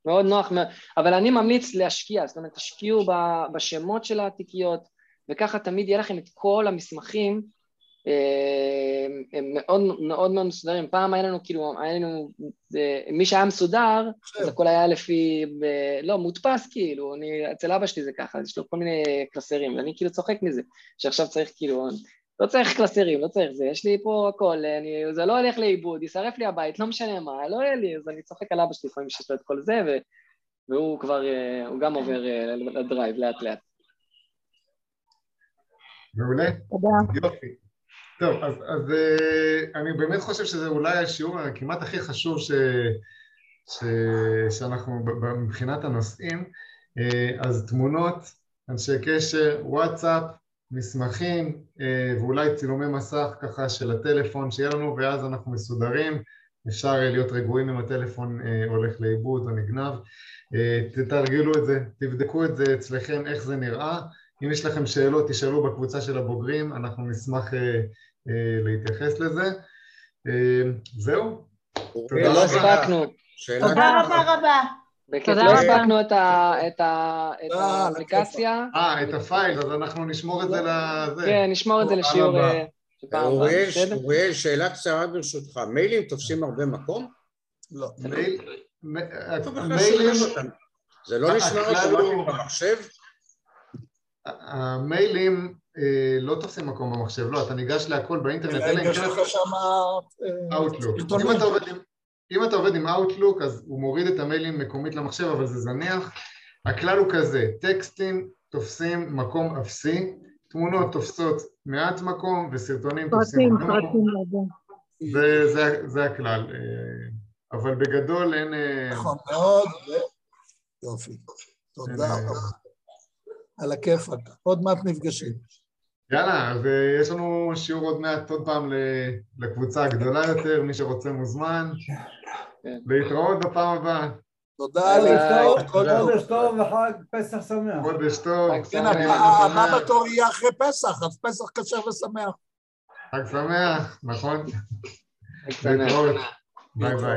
מאוד נוח, אבל אני ממליץ להשקיע, זאת אומרת, תשקיעו בשמות של התיקיות, וככה תמיד יהיה לכם את כל המסמכים אה, הם מאוד מאוד מאוד מסודרים. פעם היה לנו, כאילו, היה לנו, מי שהיה מסודר, אז הכל היה לפי, לא, מודפס כאילו, אני, אצל אבא שלי זה ככה, יש לו כל מיני קלסרים, ואני כאילו צוחק מזה, שעכשיו צריך כאילו, לא צריך קלסרים, לא צריך זה, יש לי פה הכל, אני, זה לא הולך לאיבוד, יישרף לי הבית, לא משנה מה, לא יהיה לי, אז אני צוחק על אבא שלי לפעמים שיש לו את כל זה, ו, והוא כבר, אה, הוא גם עובר אה, לדרייב לאט לאט. מעולה. תודה. יופי. טוב, אז, אז אה, אני באמת חושב שזה אולי השיעור הכמעט הכי חשוב ש, ש, שאנחנו מבחינת הנושאים, אז תמונות, אנשי קשר, וואטסאפ, מסמכים אה, ואולי צילומי מסך ככה של הטלפון שיהיה לנו ואז אנחנו מסודרים, אפשר אה, להיות רגועים אם הטלפון אה, הולך לאיבוד או נגנב, תתרגלו את זה, תבדקו את זה אצלכם איך זה נראה, אם יש לכם שאלות תשאלו בקבוצה של הבוגרים, אנחנו נשמח להתייחס לזה, זהו, תודה רבה. תודה רבה רבה. בכיף, לא הספקנו את האפליקציה. אה, את הפייל, אז אנחנו נשמור את זה לזה. כן, נשמור את זה לשיעור... אה, אוריאל, שאלה קצרה ברשותך, מיילים תופסים הרבה מקום? לא. מיילים... זה לא נשמע אוטומטית במחשב? המיילים אה, לא תופסים מקום במחשב, לא, אתה ניגש להכל באינטרנט, אלא אם כן לך שם... אאוטלוק. אם אתה עובד עם... אם אתה עובד עם Outlook אז הוא מוריד את המיילים מקומית למחשב אבל זה זניח. הכלל הוא כזה, טקסטים תופסים מקום אפסי, תמונות תופסות מעט מקום וסרטונים תופסים מקום. וזה הכלל, אה, אבל בגדול אין... אה, נכון מאוד, יופי, תודה רבה, על הכיפאק, עוד מעט נפגשים. יאללה, אז יש לנו שיעור עוד מעט עוד פעם לקבוצה הגדולה יותר, מי שרוצה מוזמן. כן. להתראות בפעם הבאה. תודה להתראות. חודש טוב וחג פסח שמח. חודש טוב. כן, הבא בתור יהיה אחרי פסח, אז פסח כשר ושמח. חג שמח, נכון. להתראות. ביי ביי.